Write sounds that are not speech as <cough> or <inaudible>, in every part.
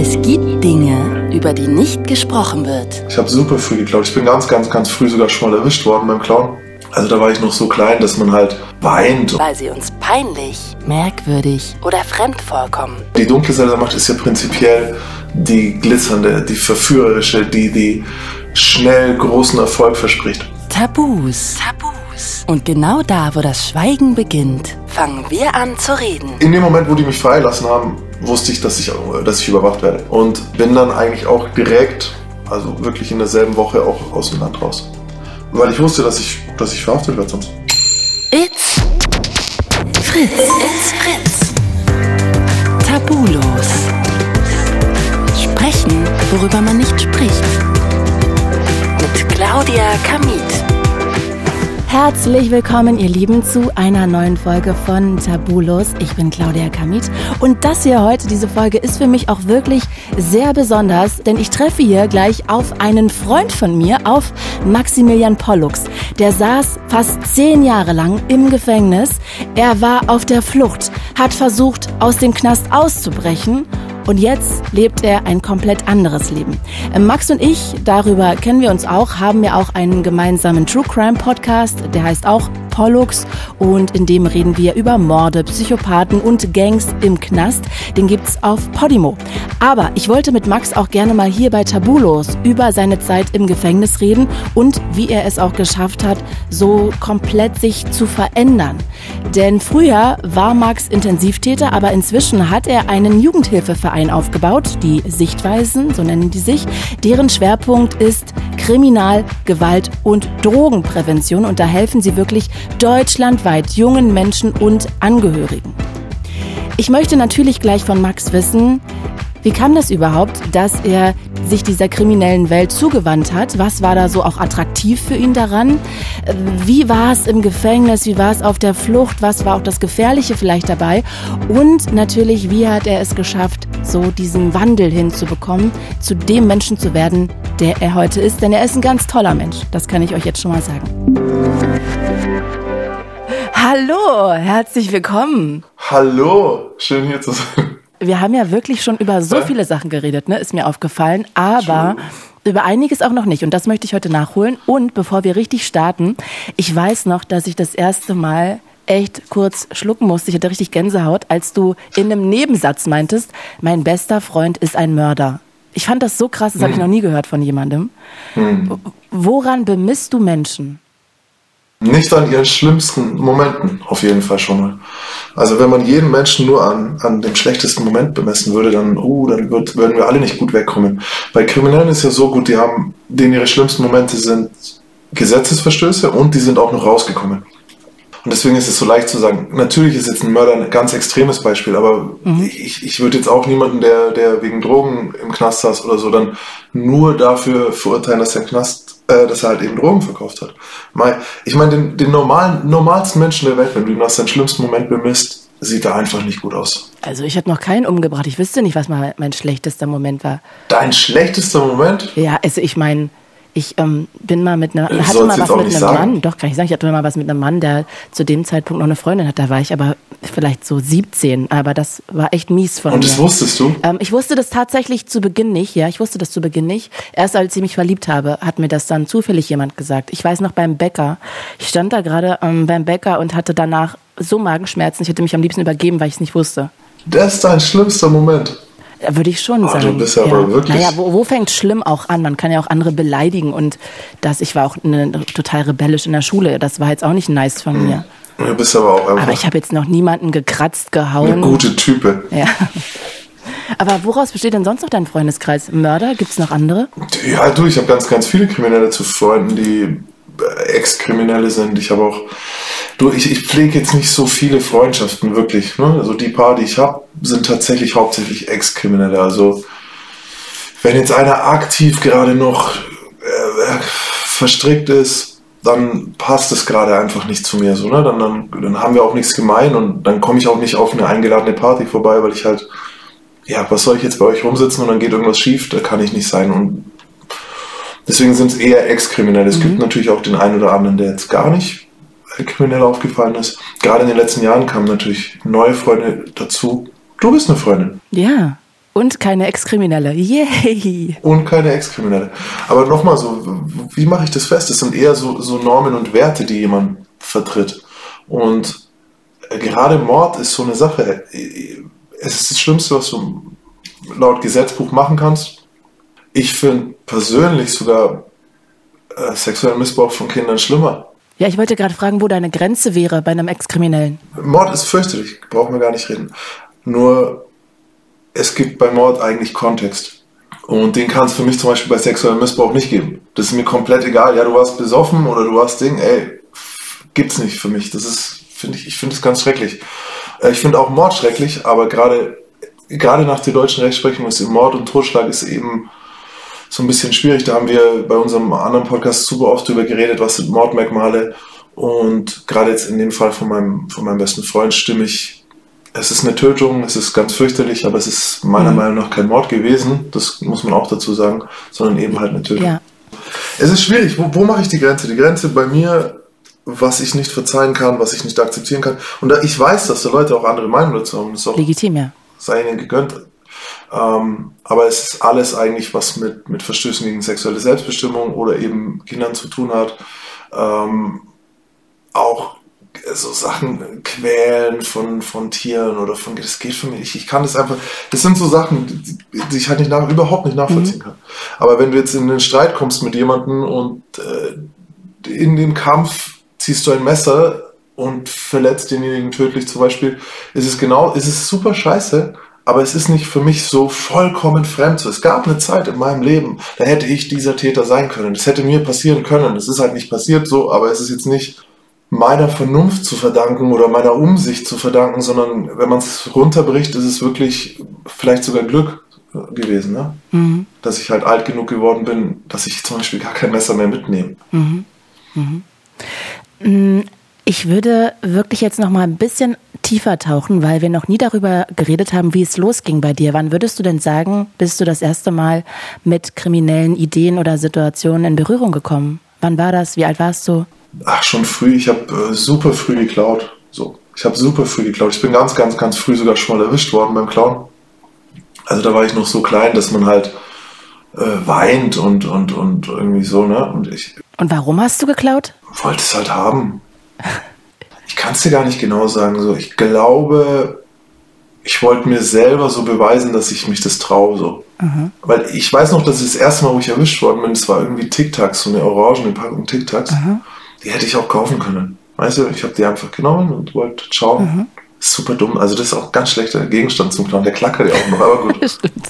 Es gibt Dinge, über die nicht gesprochen wird. Ich habe super früh geklaut. Ich bin ganz, ganz, ganz früh sogar schon mal erwischt worden beim Klauen. Also da war ich noch so klein, dass man halt weint. Weil sie uns peinlich, merkwürdig oder fremd vorkommen. Die dunkle Seite der Macht ist ja prinzipiell die glitzernde, die verführerische, die, die schnell großen Erfolg verspricht. Tabus. Tabus. Und genau da, wo das Schweigen beginnt, fangen wir an zu reden. In dem Moment, wo die mich freilassen haben, wusste ich, dass ich, dass ich überwacht werde. Und bin dann eigentlich auch direkt, also wirklich in derselben Woche auch aus dem Land raus. Weil ich wusste, dass ich, dass ich verhaftet werde sonst. It's Fritz. It's Fritz. Tabulos. Sprechen, worüber man nicht spricht. Mit Claudia Kamit. Herzlich willkommen, ihr Lieben, zu einer neuen Folge von Tabulos. Ich bin Claudia Kamit und das hier heute, diese Folge, ist für mich auch wirklich sehr besonders, denn ich treffe hier gleich auf einen Freund von mir, auf Maximilian Pollux. Der saß fast zehn Jahre lang im Gefängnis. Er war auf der Flucht, hat versucht, aus dem Knast auszubrechen und jetzt lebt er ein komplett anderes Leben. Ähm, Max und ich, darüber kennen wir uns auch, haben ja auch einen gemeinsamen True Crime Podcast, der heißt auch Pollux und in dem reden wir über Morde, Psychopathen und Gangs im Knast. Den gibt's auf Podimo. Aber ich wollte mit Max auch gerne mal hier bei Tabulos über seine Zeit im Gefängnis reden und wie er es auch geschafft hat, so komplett sich zu verändern. Denn früher war Max Intensivtäter, aber inzwischen hat er einen Jugendhilfeverein aufgebaut, die Sichtweisen, so nennen die sich. Deren Schwerpunkt ist Kriminal-, Gewalt- und Drogenprävention und da helfen sie wirklich deutschlandweit jungen Menschen und Angehörigen. Ich möchte natürlich gleich von Max wissen, wie kam das überhaupt, dass er sich dieser kriminellen Welt zugewandt hat? Was war da so auch attraktiv für ihn daran? Wie war es im Gefängnis? Wie war es auf der Flucht? Was war auch das Gefährliche vielleicht dabei? Und natürlich, wie hat er es geschafft, so diesen Wandel hinzubekommen, zu dem Menschen zu werden, der er heute ist? Denn er ist ein ganz toller Mensch. Das kann ich euch jetzt schon mal sagen. Hallo, herzlich willkommen. Hallo, schön hier zu sein. Wir haben ja wirklich schon über so viele Sachen geredet, ne? ist mir aufgefallen, aber über einiges auch noch nicht. Und das möchte ich heute nachholen. Und bevor wir richtig starten, ich weiß noch, dass ich das erste Mal echt kurz schlucken musste. Ich hatte richtig Gänsehaut, als du in einem Nebensatz meintest, mein bester Freund ist ein Mörder. Ich fand das so krass, das habe ich noch nie gehört von jemandem. Hm. Woran bemisst du Menschen? Nicht an ihren schlimmsten Momenten, auf jeden Fall schon mal. Also wenn man jeden Menschen nur an, an dem schlechtesten Moment bemessen würde, dann, uh, dann wird, würden wir alle nicht gut wegkommen. Bei Kriminellen ist ja so gut, die haben, denen ihre schlimmsten Momente sind Gesetzesverstöße und die sind auch noch rausgekommen. Und deswegen ist es so leicht zu sagen, natürlich ist jetzt ein Mörder ein ganz extremes Beispiel, aber mhm. ich, ich würde jetzt auch niemanden, der, der wegen Drogen im Knast saß oder so, dann nur dafür verurteilen, dass er Knast, äh, dass er halt eben Drogen verkauft hat. Ich meine, den, den normalen, normalsten Menschen der Welt, wenn du ihn nach seinem schlimmsten Moment bemisst, sieht er einfach nicht gut aus. Also ich habe noch keinen umgebracht. Ich wüsste nicht, was mal mein schlechtester Moment war. Dein schlechtester Moment? Ja, also ich meine, ich ähm, bin mal mit einer, hatte mal was mit einem sagen. Mann, doch kann ich sagen, ich hatte mal was mit einem Mann, der zu dem Zeitpunkt noch eine Freundin hat. Da war ich aber vielleicht so 17, aber das war echt mies von Und mir. Und das wusstest du? Ähm, ich wusste das tatsächlich zu Beginn nicht, ja, ich wusste das zu Beginn nicht. Erst als ich mich verliebt habe, hat mir das dann zufällig jemand gesagt. Ich weiß noch beim Bäcker, ich stand da gerade ähm, beim Bäcker und hatte danach so Magenschmerzen, ich hätte mich am liebsten übergeben, weil ich es nicht wusste. Das ist dein schlimmster Moment. Würde ich schon oh, sagen. Du bist ja, aber wirklich. Naja, wo, wo fängt schlimm auch an? Man kann ja auch andere beleidigen und das, ich war auch eine, total rebellisch in der Schule. Das war jetzt auch nicht nice von mir. Du bist aber auch einfach. Aber ich habe jetzt noch niemanden gekratzt, gehauen. Eine gute Type. Ja. Aber woraus besteht denn sonst noch dein Freundeskreis? Mörder? Gibt es noch andere? Ja, du, ich habe ganz, ganz viele Kriminelle zu Freunden, die Ex-Kriminelle sind. Ich habe auch Du, ich, ich pflege jetzt nicht so viele Freundschaften, wirklich. Ne? Also die paar, die ich habe, sind tatsächlich hauptsächlich Ex-Kriminelle. Also wenn jetzt einer aktiv gerade noch äh, verstrickt ist, dann passt es gerade einfach nicht zu mir. So, ne? dann, dann, dann haben wir auch nichts gemein und dann komme ich auch nicht auf eine eingeladene Party vorbei, weil ich halt, ja, was soll ich jetzt bei euch rumsitzen und dann geht irgendwas schief, da kann ich nicht sein. Und deswegen sind es eher Ex-Kriminelle. Es mhm. gibt natürlich auch den einen oder anderen, der jetzt gar nicht kriminell aufgefallen ist. Gerade in den letzten Jahren kamen natürlich neue Freunde dazu. Du bist eine Freundin. Ja. Und keine Ex-Kriminelle. Yay! Und keine Ex-Kriminelle. Aber nochmal so, wie mache ich das fest? Das sind eher so, so Normen und Werte, die jemand vertritt. Und gerade Mord ist so eine Sache. Es ist das Schlimmste, was du laut Gesetzbuch machen kannst. Ich finde persönlich sogar äh, sexuellen Missbrauch von Kindern schlimmer. Ja, ich wollte gerade fragen, wo deine Grenze wäre bei einem Ex-Kriminellen. Mord ist fürchterlich, brauchen wir gar nicht reden. Nur es gibt bei Mord eigentlich Kontext. Und den kann es für mich zum Beispiel bei sexuellem Missbrauch nicht geben. Das ist mir komplett egal. Ja, du warst besoffen oder du warst Ding, ey, gibt's nicht für mich. Das ist, finde ich, ich finde es ganz schrecklich. Äh, ich finde auch Mord schrecklich, aber gerade, gerade nach der deutschen Rechtsprechung ist Mord und Totschlag ist eben so ein bisschen schwierig. Da haben wir bei unserem anderen Podcast super oft drüber geredet, was sind Mordmerkmale. Und gerade jetzt in dem Fall von meinem, von meinem besten Freund stimme ich es ist eine Tötung, es ist ganz fürchterlich, aber es ist meiner mhm. Meinung nach kein Mord gewesen, das muss man auch dazu sagen, sondern eben halt eine Tötung. Ja. Es ist schwierig, wo, wo mache ich die Grenze? Die Grenze bei mir, was ich nicht verzeihen kann, was ich nicht akzeptieren kann. Und da, ich weiß, dass da Leute auch andere Meinungen dazu haben. Das ist auch, Legitim, ja. Sei ihnen gegönnt. Ähm, aber es ist alles eigentlich, was mit, mit Verstößen gegen sexuelle Selbstbestimmung oder eben Kindern zu tun hat. Ähm, auch so Sachen quälen von, von Tieren oder von, das geht für mich nicht. Ich kann das einfach, das sind so Sachen, die ich halt nicht nach, überhaupt nicht nachvollziehen mhm. kann. Aber wenn du jetzt in den Streit kommst mit jemandem und äh, in dem Kampf ziehst du ein Messer und verletzt denjenigen tödlich zum Beispiel, ist es genau, ist es super scheiße, aber es ist nicht für mich so vollkommen fremd. So, es gab eine Zeit in meinem Leben, da hätte ich dieser Täter sein können. Das hätte mir passieren können. Es ist halt nicht passiert so, aber es ist jetzt nicht meiner Vernunft zu verdanken oder meiner Umsicht zu verdanken, sondern wenn man es runterbricht, ist es wirklich vielleicht sogar Glück gewesen, ne? Mhm. dass ich halt alt genug geworden bin, dass ich zum Beispiel gar kein Messer mehr mitnehme. Mhm. Mhm. Mm, ich würde wirklich jetzt noch mal ein bisschen tiefer tauchen, weil wir noch nie darüber geredet haben, wie es losging bei dir. Wann würdest du denn sagen, bist du das erste Mal mit kriminellen Ideen oder Situationen in Berührung gekommen? Wann war das? Wie alt warst du? Ach, schon früh. Ich habe äh, super früh geklaut. So, ich habe super früh geklaut. Ich bin ganz, ganz, ganz früh sogar schon mal erwischt worden beim Klauen. Also da war ich noch so klein, dass man halt äh, weint und, und, und irgendwie so, ne? Und, ich, und warum hast du geklaut? Wollte es halt haben. <laughs> Ich kann es dir gar nicht genau sagen. So, ich glaube, ich wollte mir selber so beweisen, dass ich mich das traue. So. Mhm. Weil ich weiß noch, dass das erste Mal, wo ich erwischt worden bin, das war irgendwie Tic Tacs, so eine orangene Packung Tic Tacs. Mhm die hätte ich auch kaufen können. Weißt du, ich habe die einfach genommen und wollte schauen. Mhm. Super dumm. Also das ist auch ein ganz schlechter Gegenstand zum Klauen. Der klackert ja auch noch, aber gut. <laughs> Stimmt.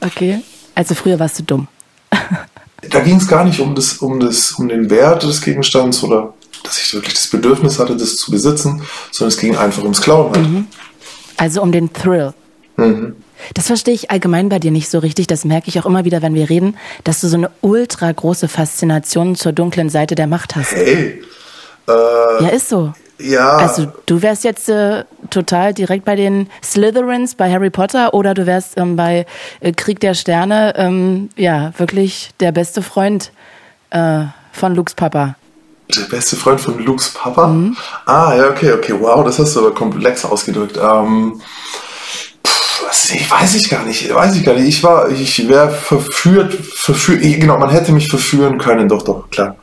Okay. Also früher warst du dumm. <laughs> da ging es gar nicht um, das, um, das, um den Wert des Gegenstands oder dass ich wirklich das Bedürfnis hatte, das zu besitzen, sondern es ging einfach ums Klauen halt. Mhm. Also um den Thrill. Mhm. Das verstehe ich allgemein bei dir nicht so richtig. Das merke ich auch immer wieder, wenn wir reden, dass du so eine ultra große Faszination zur dunklen Seite der Macht hast. Hey. Äh, ja, ist so. Ja. Also du wärst jetzt äh, total direkt bei den Slytherins bei Harry Potter oder du wärst ähm, bei äh, Krieg der Sterne, ähm, ja, wirklich der beste Freund äh, von Lukes Papa. Der beste Freund von Lukes Papa? Mhm. Ah, ja, okay, okay. Wow, das hast du aber komplex ausgedrückt. Ähm, ich weiß ich gar nicht, weiß ich gar nicht. Ich war, ich wäre verführt, verführt, genau, man hätte mich verführen können, doch, doch, klar.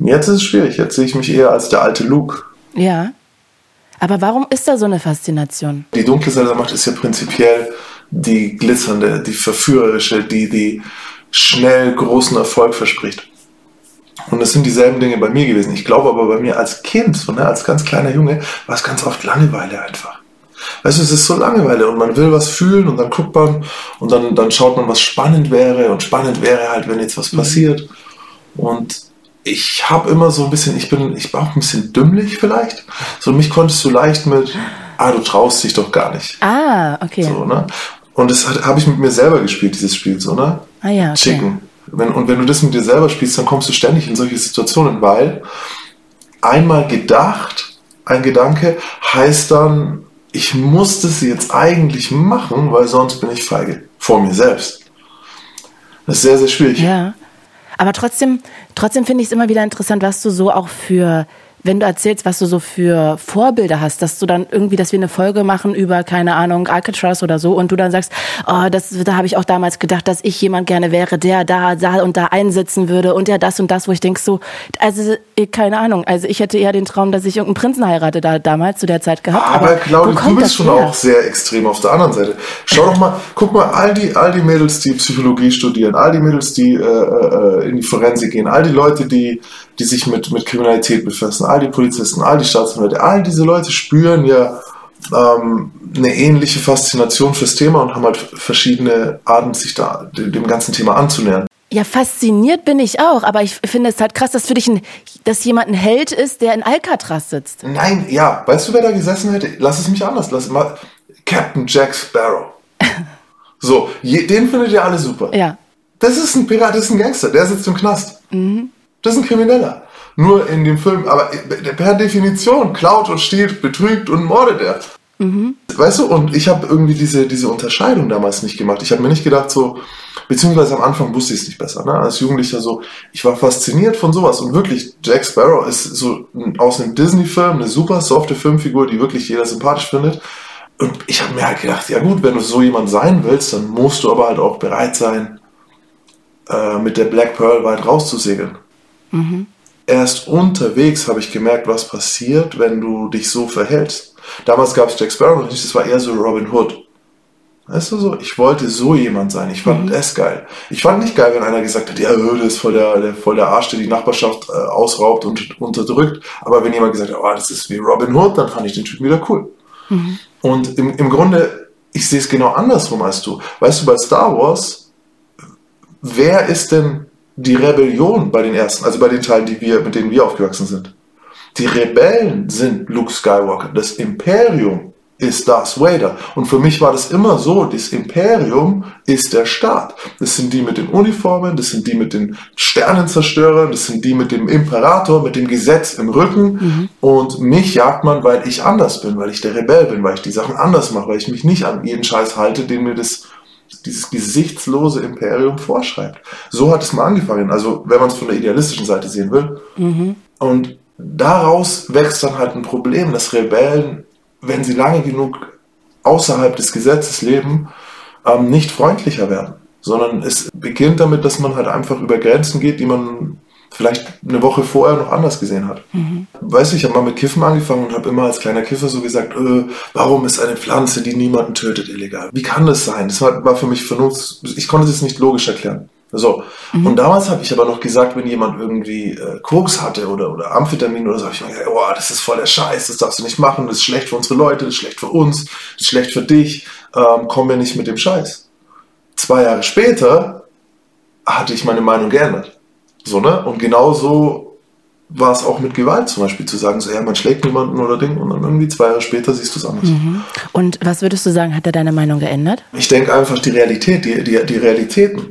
Jetzt ist es schwierig, jetzt sehe ich mich eher als der alte Luke. Ja. Aber warum ist da so eine Faszination? Die dunkle Seite der Macht ist ja prinzipiell die glitzernde, die verführerische, die, die schnell großen Erfolg verspricht. Und das sind dieselben Dinge bei mir gewesen. Ich glaube aber bei mir als Kind, so, ne, als ganz kleiner Junge, war es ganz oft Langeweile einfach. Weißt du, es ist so Langeweile und man will was fühlen und dann guckt man und dann, dann schaut man, was spannend wäre und spannend wäre halt, wenn jetzt was mhm. passiert. Und ich habe immer so ein bisschen, ich bin, ich war auch ein bisschen dümmlich vielleicht. So mich konntest du leicht mit, ah, du traust dich doch gar nicht. Ah, okay. So, ne? Und das habe ich mit mir selber gespielt, dieses Spiel, so, ne? Ah ja. Okay. Chicken. Wenn, und wenn du das mit dir selber spielst, dann kommst du ständig in solche Situationen, weil einmal gedacht, ein Gedanke heißt dann, ich musste sie jetzt eigentlich machen, weil sonst bin ich feige. Vor mir selbst. Das ist sehr, sehr schwierig. Ja. Aber trotzdem, trotzdem finde ich es immer wieder interessant, was du so auch für wenn du erzählst, was du so für Vorbilder hast, dass du dann irgendwie, dass wir eine Folge machen über, keine Ahnung, Alcatraz oder so und du dann sagst, oh, das, da habe ich auch damals gedacht, dass ich jemand gerne wäre, der da, da und da einsitzen würde und der das und das, wo ich denk so, also keine Ahnung, also ich hätte eher den Traum, dass ich irgendeinen Prinzen heirate da damals zu der Zeit gehabt. Aber, aber Claudia, du bist schon her? auch sehr extrem auf der anderen Seite. Schau doch mal, guck mal, all die, all die Mädels, die Psychologie studieren, all die Mädels, die äh, äh, in die Forensik gehen, all die Leute, die, die sich mit, mit Kriminalität befassen, all die Polizisten, all die Staatsanwälte, all diese Leute spüren ja ähm, eine ähnliche Faszination fürs Thema und haben halt verschiedene Arten, sich da dem ganzen Thema anzunähern. Ja, fasziniert bin ich auch, aber ich finde es halt krass, dass für dich ein, dass jemand ein Held ist, der in Alcatraz sitzt. Nein, ja, weißt du, wer da gesessen hätte? Lass es mich anders, lass mal Captain Jack Sparrow. <laughs> so, je, den findet ihr alle super. Ja. Das ist ein Pirat, das ist ein Gangster, der sitzt im Knast. Mhm. Das ist ein Krimineller. Nur in dem Film, aber per Definition klaut und stiehlt, betrügt und mordet er. Mhm. Weißt du, und ich habe irgendwie diese, diese Unterscheidung damals nicht gemacht. Ich habe mir nicht gedacht, so, beziehungsweise am Anfang wusste ich es nicht besser, ne? als Jugendlicher so, ich war fasziniert von sowas und wirklich, Jack Sparrow ist so aus einem Disney-Film eine super softe Filmfigur, die wirklich jeder sympathisch findet. Und ich habe mir halt gedacht, ja gut, wenn du so jemand sein willst, dann musst du aber halt auch bereit sein, äh, mit der Black Pearl weit rauszusegeln. Mhm. Erst unterwegs habe ich gemerkt, was passiert, wenn du dich so verhältst. Damals gab es Jack Sparrow und das war eher so Robin Hood. Weißt du so? Ich wollte so jemand sein. Ich fand mhm. es geil. Ich fand nicht geil, wenn einer gesagt hat, ja, der ist voll der, der, voll der Arsch, der die Nachbarschaft äh, ausraubt und unterdrückt. Aber wenn jemand gesagt hat, oh, das ist wie Robin Hood, dann fand ich den Typen wieder cool. Mhm. Und im, im Grunde, ich sehe es genau andersrum als du. Weißt du, bei Star Wars, wer ist denn die Rebellion bei den ersten, also bei den Teilen, die wir, mit denen wir aufgewachsen sind? Die Rebellen sind Luke Skywalker. Das Imperium ist Darth Vader. Und für mich war das immer so, das Imperium ist der Staat. Das sind die mit den Uniformen, das sind die mit den Sternenzerstörern, das sind die mit dem Imperator, mit dem Gesetz im Rücken. Mhm. Und mich jagt man, weil ich anders bin, weil ich der Rebell bin, weil ich die Sachen anders mache, weil ich mich nicht an jeden Scheiß halte, den mir das dieses gesichtslose Imperium vorschreibt. So hat es mal angefangen. Also wenn man es von der idealistischen Seite sehen will. Mhm. Und daraus wächst dann halt ein Problem, dass Rebellen wenn sie lange genug außerhalb des Gesetzes leben, ähm, nicht freundlicher werden. Sondern es beginnt damit, dass man halt einfach über Grenzen geht, die man vielleicht eine Woche vorher noch anders gesehen hat. Mhm. Weißt du, ich habe mal mit Kiffen angefangen und habe immer als kleiner Kiffer so gesagt, äh, warum ist eine Pflanze, die niemanden tötet, illegal? Wie kann das sein? Das war, war für mich vernunft, ich konnte es nicht logisch erklären. So. Mhm. Und damals habe ich aber noch gesagt, wenn jemand irgendwie äh, Koks hatte oder, oder Amphetamin oder so, habe ich mir gesagt, oh, das ist voll der Scheiß, das darfst du nicht machen, das ist schlecht für unsere Leute, das ist schlecht für uns, das ist schlecht für dich, ähm, komm mir nicht mit dem Scheiß. Zwei Jahre später hatte ich meine Meinung geändert. So, ne? Und genauso war es auch mit Gewalt zum Beispiel, zu sagen, so, ja, man schlägt niemanden oder Ding und dann irgendwie zwei Jahre später siehst du es anders. Mhm. Und was würdest du sagen, hat er deine Meinung geändert? Ich denke einfach die Realität, die, die, die Realitäten.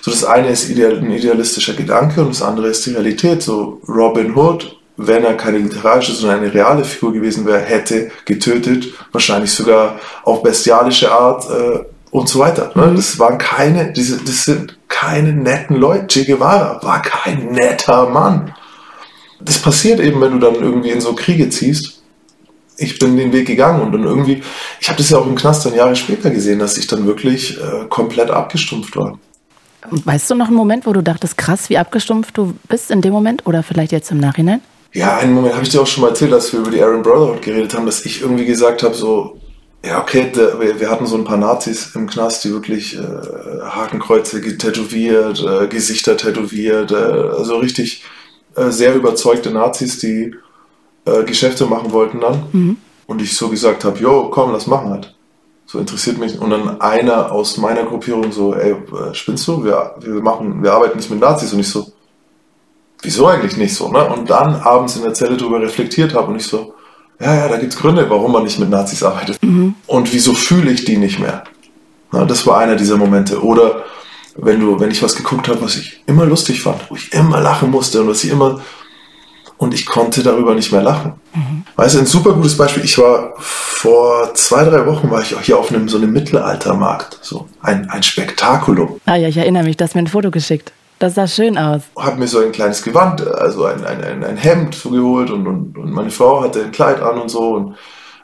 So das eine ist ein idealistischer Gedanke und das andere ist die Realität. So Robin Hood, wenn er keine literarische, sondern eine reale Figur gewesen wäre, hätte getötet, wahrscheinlich sogar auf bestialische Art äh, und so weiter. Ne? Mhm. Das waren keine, diese, das sind keine netten Leute. Che Guevara war kein netter Mann. Das passiert eben, wenn du dann irgendwie in so Kriege ziehst. Ich bin den Weg gegangen und dann irgendwie, ich habe das ja auch im Knast dann Jahre später gesehen, dass ich dann wirklich äh, komplett abgestumpft war. Weißt du noch einen Moment, wo du dachtest, krass, wie abgestumpft du bist in dem Moment oder vielleicht jetzt im Nachhinein? Ja, einen Moment habe ich dir auch schon mal erzählt, als wir über die Aaron Brotherhood geredet haben, dass ich irgendwie gesagt habe, so, ja, okay, der, wir, hatten so ein paar Nazis im Knast, die wirklich äh, Hakenkreuze tätowiert, äh, Gesichter tätowiert, äh, also richtig äh, sehr überzeugte Nazis, die äh, Geschäfte machen wollten dann. Mhm. Und ich so gesagt habe, jo, komm, lass machen halt. So interessiert mich. Und dann einer aus meiner Gruppierung so, ey, äh, spinnst du? Wir, wir machen, wir arbeiten nicht mit Nazis. Und ich so, wieso eigentlich nicht so, ne? Und dann abends in der Zelle darüber reflektiert habe und ich so, ja, ja, da gibt's Gründe, warum man nicht mit Nazis arbeitet. Mhm. Und wieso fühle ich die nicht mehr? Na, das war einer dieser Momente. Oder wenn du, wenn ich was geguckt habe, was ich immer lustig fand, wo ich immer lachen musste und was ich immer und ich konnte darüber nicht mehr lachen. Mhm. Weißt du, ein super gutes Beispiel. Ich war vor zwei, drei Wochen war ich auch hier auf einem so einem Mittelaltermarkt. So ein, ein Spektakulum. Ah ja, ich erinnere mich, du hast mir ein Foto geschickt. Das sah schön aus. Hab mir so ein kleines Gewand, also ein, ein, ein, ein Hemd so geholt und, und, und meine Frau hatte ein Kleid an und so und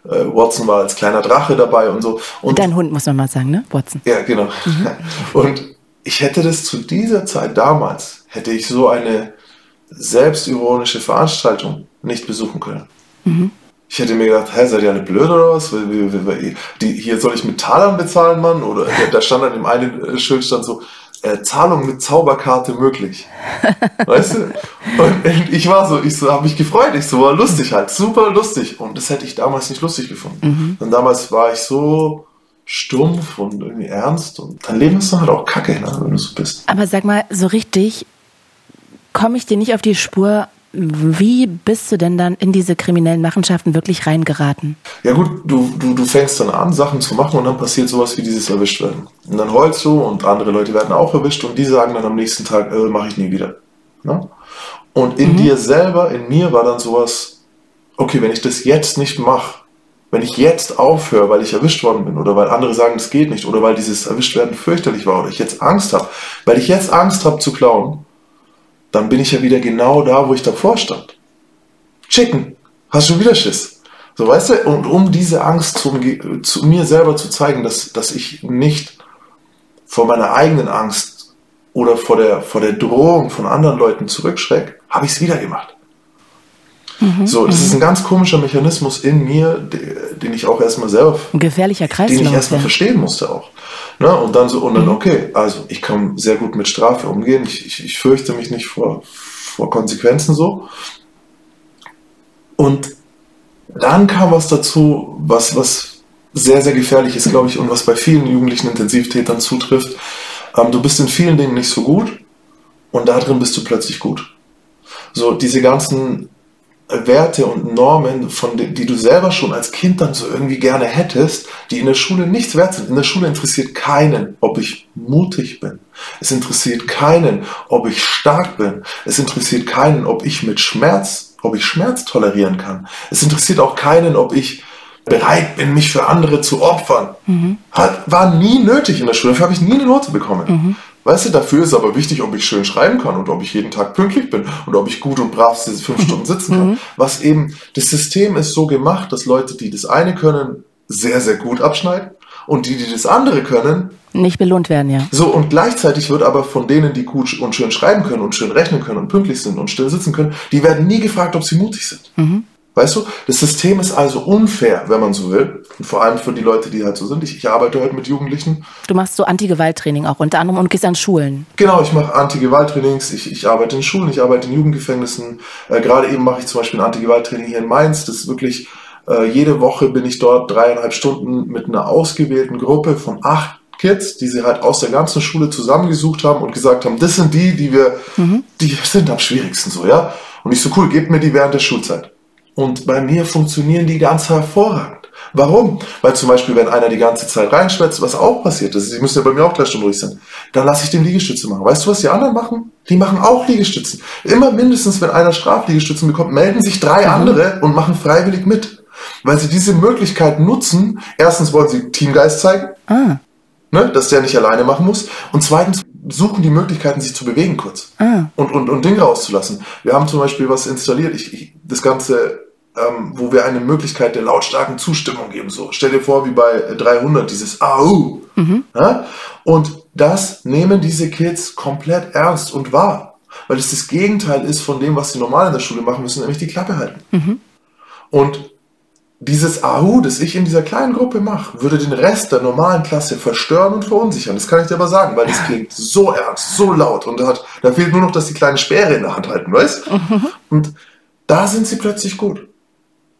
äh, Watson war als kleiner Drache dabei und so. Und Dein Hund muss man mal sagen, ne? Watson. Ja, genau. Mhm. Und ich hätte das zu dieser Zeit damals, hätte ich so eine selbstironische Veranstaltung nicht besuchen können. Mhm. Ich hätte mir gedacht, hä, seid ihr alle blöd oder was? Die, hier soll ich mit Talern bezahlen, Mann? Oder da stand an dem einen äh, Schild stand so, äh, Zahlung mit Zauberkarte möglich. <laughs> weißt du? Und, ich war so, ich so, habe mich gefreut. Ich so, war lustig halt, super lustig. Und das hätte ich damals nicht lustig gefunden. Mhm. Und damals war ich so stumpf und irgendwie ernst. Und dein Leben ist dann halt auch kacke, ne, wenn du so bist. Aber sag mal, so richtig komme ich dir nicht auf die Spur, wie bist du denn dann in diese kriminellen Machenschaften wirklich reingeraten? Ja gut, du, du, du fängst dann an, Sachen zu machen und dann passiert sowas wie dieses erwischt werden. Und dann heulst du und andere Leute werden auch erwischt und die sagen dann am nächsten Tag, äh, mache ich nie wieder. Ne? Und in mhm. dir selber, in mir war dann sowas, okay, wenn ich das jetzt nicht mache, wenn ich jetzt aufhöre, weil ich erwischt worden bin oder weil andere sagen, es geht nicht oder weil dieses Erwischtwerden fürchterlich war oder ich jetzt Angst habe, weil ich jetzt Angst habe zu klauen, dann bin ich ja wieder genau da, wo ich davor stand. Chicken, hast schon wieder Schiss. So, weißt du, und um diese Angst zu, zu mir selber zu zeigen, dass, dass ich nicht vor meiner eigenen Angst oder vor der, vor der Drohung von anderen Leuten zurückschrecke, habe ich es wieder gemacht. Mhm, so, das mhm. ist ein ganz komischer Mechanismus in mir, den ich auch erstmal selber. Ein gefährlicher Kreislauf. Den ich erstmal ja. verstehen musste auch. Ne? Und dann so, und dann, mhm. okay, also ich kann sehr gut mit Strafe umgehen. Ich, ich, ich fürchte mich nicht vor, vor Konsequenzen so. Und dann kam was dazu, was, was sehr, sehr gefährlich ist, glaube ich, und was bei vielen jugendlichen Intensivtätern zutrifft. Ähm, du bist in vielen Dingen nicht so gut und da drin bist du plötzlich gut. So, diese ganzen Werte und Normen, von die du selber schon als Kind dann so irgendwie gerne hättest, die in der Schule nichts wert sind. In der Schule interessiert keinen, ob ich mutig bin. Es interessiert keinen, ob ich stark bin. Es interessiert keinen, ob ich mit Schmerz, ob ich Schmerz tolerieren kann. Es interessiert auch keinen, ob ich bereit bin, mich für andere zu opfern. Mhm. Hat, war nie nötig in der Schule. Dafür habe ich nie eine Note bekommen. Mhm. Weißt du, dafür ist aber wichtig, ob ich schön schreiben kann und ob ich jeden Tag pünktlich bin und ob ich gut und brav fünf Stunden sitzen kann. Mhm. Was eben, das System ist so gemacht, dass Leute, die das eine können, sehr, sehr gut abschneiden und die, die das andere können, nicht belohnt werden, ja. So, und gleichzeitig wird aber von denen, die gut und schön schreiben können und schön rechnen können und pünktlich sind und still sitzen können, die werden nie gefragt, ob sie mutig sind. Mhm. Weißt du, das System ist also unfair, wenn man so will. Und vor allem für die Leute, die halt so sind. Ich, ich arbeite halt mit Jugendlichen. Du machst so Anti-Gewalt-Training auch unter anderem und gehst an Schulen. Genau, ich mache Anti-Gewalt-Trainings. Ich, ich arbeite in Schulen, ich arbeite in Jugendgefängnissen. Äh, Gerade eben mache ich zum Beispiel ein Anti-Gewalt-Training hier in Mainz. Das ist wirklich, äh, jede Woche bin ich dort dreieinhalb Stunden mit einer ausgewählten Gruppe von acht Kids, die sie halt aus der ganzen Schule zusammengesucht haben und gesagt haben, das sind die, die wir, mhm. die sind am schwierigsten so, ja. Und ich so, cool, gebt mir die während der Schulzeit. Und bei mir funktionieren die ganz hervorragend. Warum? Weil zum Beispiel, wenn einer die ganze Zeit reinschwätzt, was auch passiert ist, sie müssen ja bei mir auch drei Stunden ruhig sein, dann lasse ich den Liegestütze machen. Weißt du, was die anderen machen? Die machen auch Liegestützen. Immer mindestens, wenn einer Strafliegestützen bekommt, melden sich drei mhm. andere und machen freiwillig mit. Weil sie diese Möglichkeit nutzen. Erstens wollen sie Teamgeist zeigen. Ah. Ne, dass der nicht alleine machen muss. Und zweitens suchen die Möglichkeiten, sich zu bewegen kurz. Ah. Und, und, und Dinge rauszulassen. Wir haben zum Beispiel was installiert. Ich, ich, das Ganze ähm, wo wir eine Möglichkeit der lautstarken Zustimmung geben. So, stell dir vor, wie bei 300 dieses Au. Mhm. Ja? Und das nehmen diese Kids komplett ernst und wahr, weil es das Gegenteil ist von dem, was sie normal in der Schule machen müssen, nämlich die Klappe halten. Mhm. Und dieses Ahu, das ich in dieser kleinen Gruppe mache, würde den Rest der normalen Klasse verstören und verunsichern. Das kann ich dir aber sagen, weil das klingt so ernst, so laut und da, hat, da fehlt nur noch, dass die kleine Speere in der Hand halten, weißt? Mhm. Und da sind sie plötzlich gut.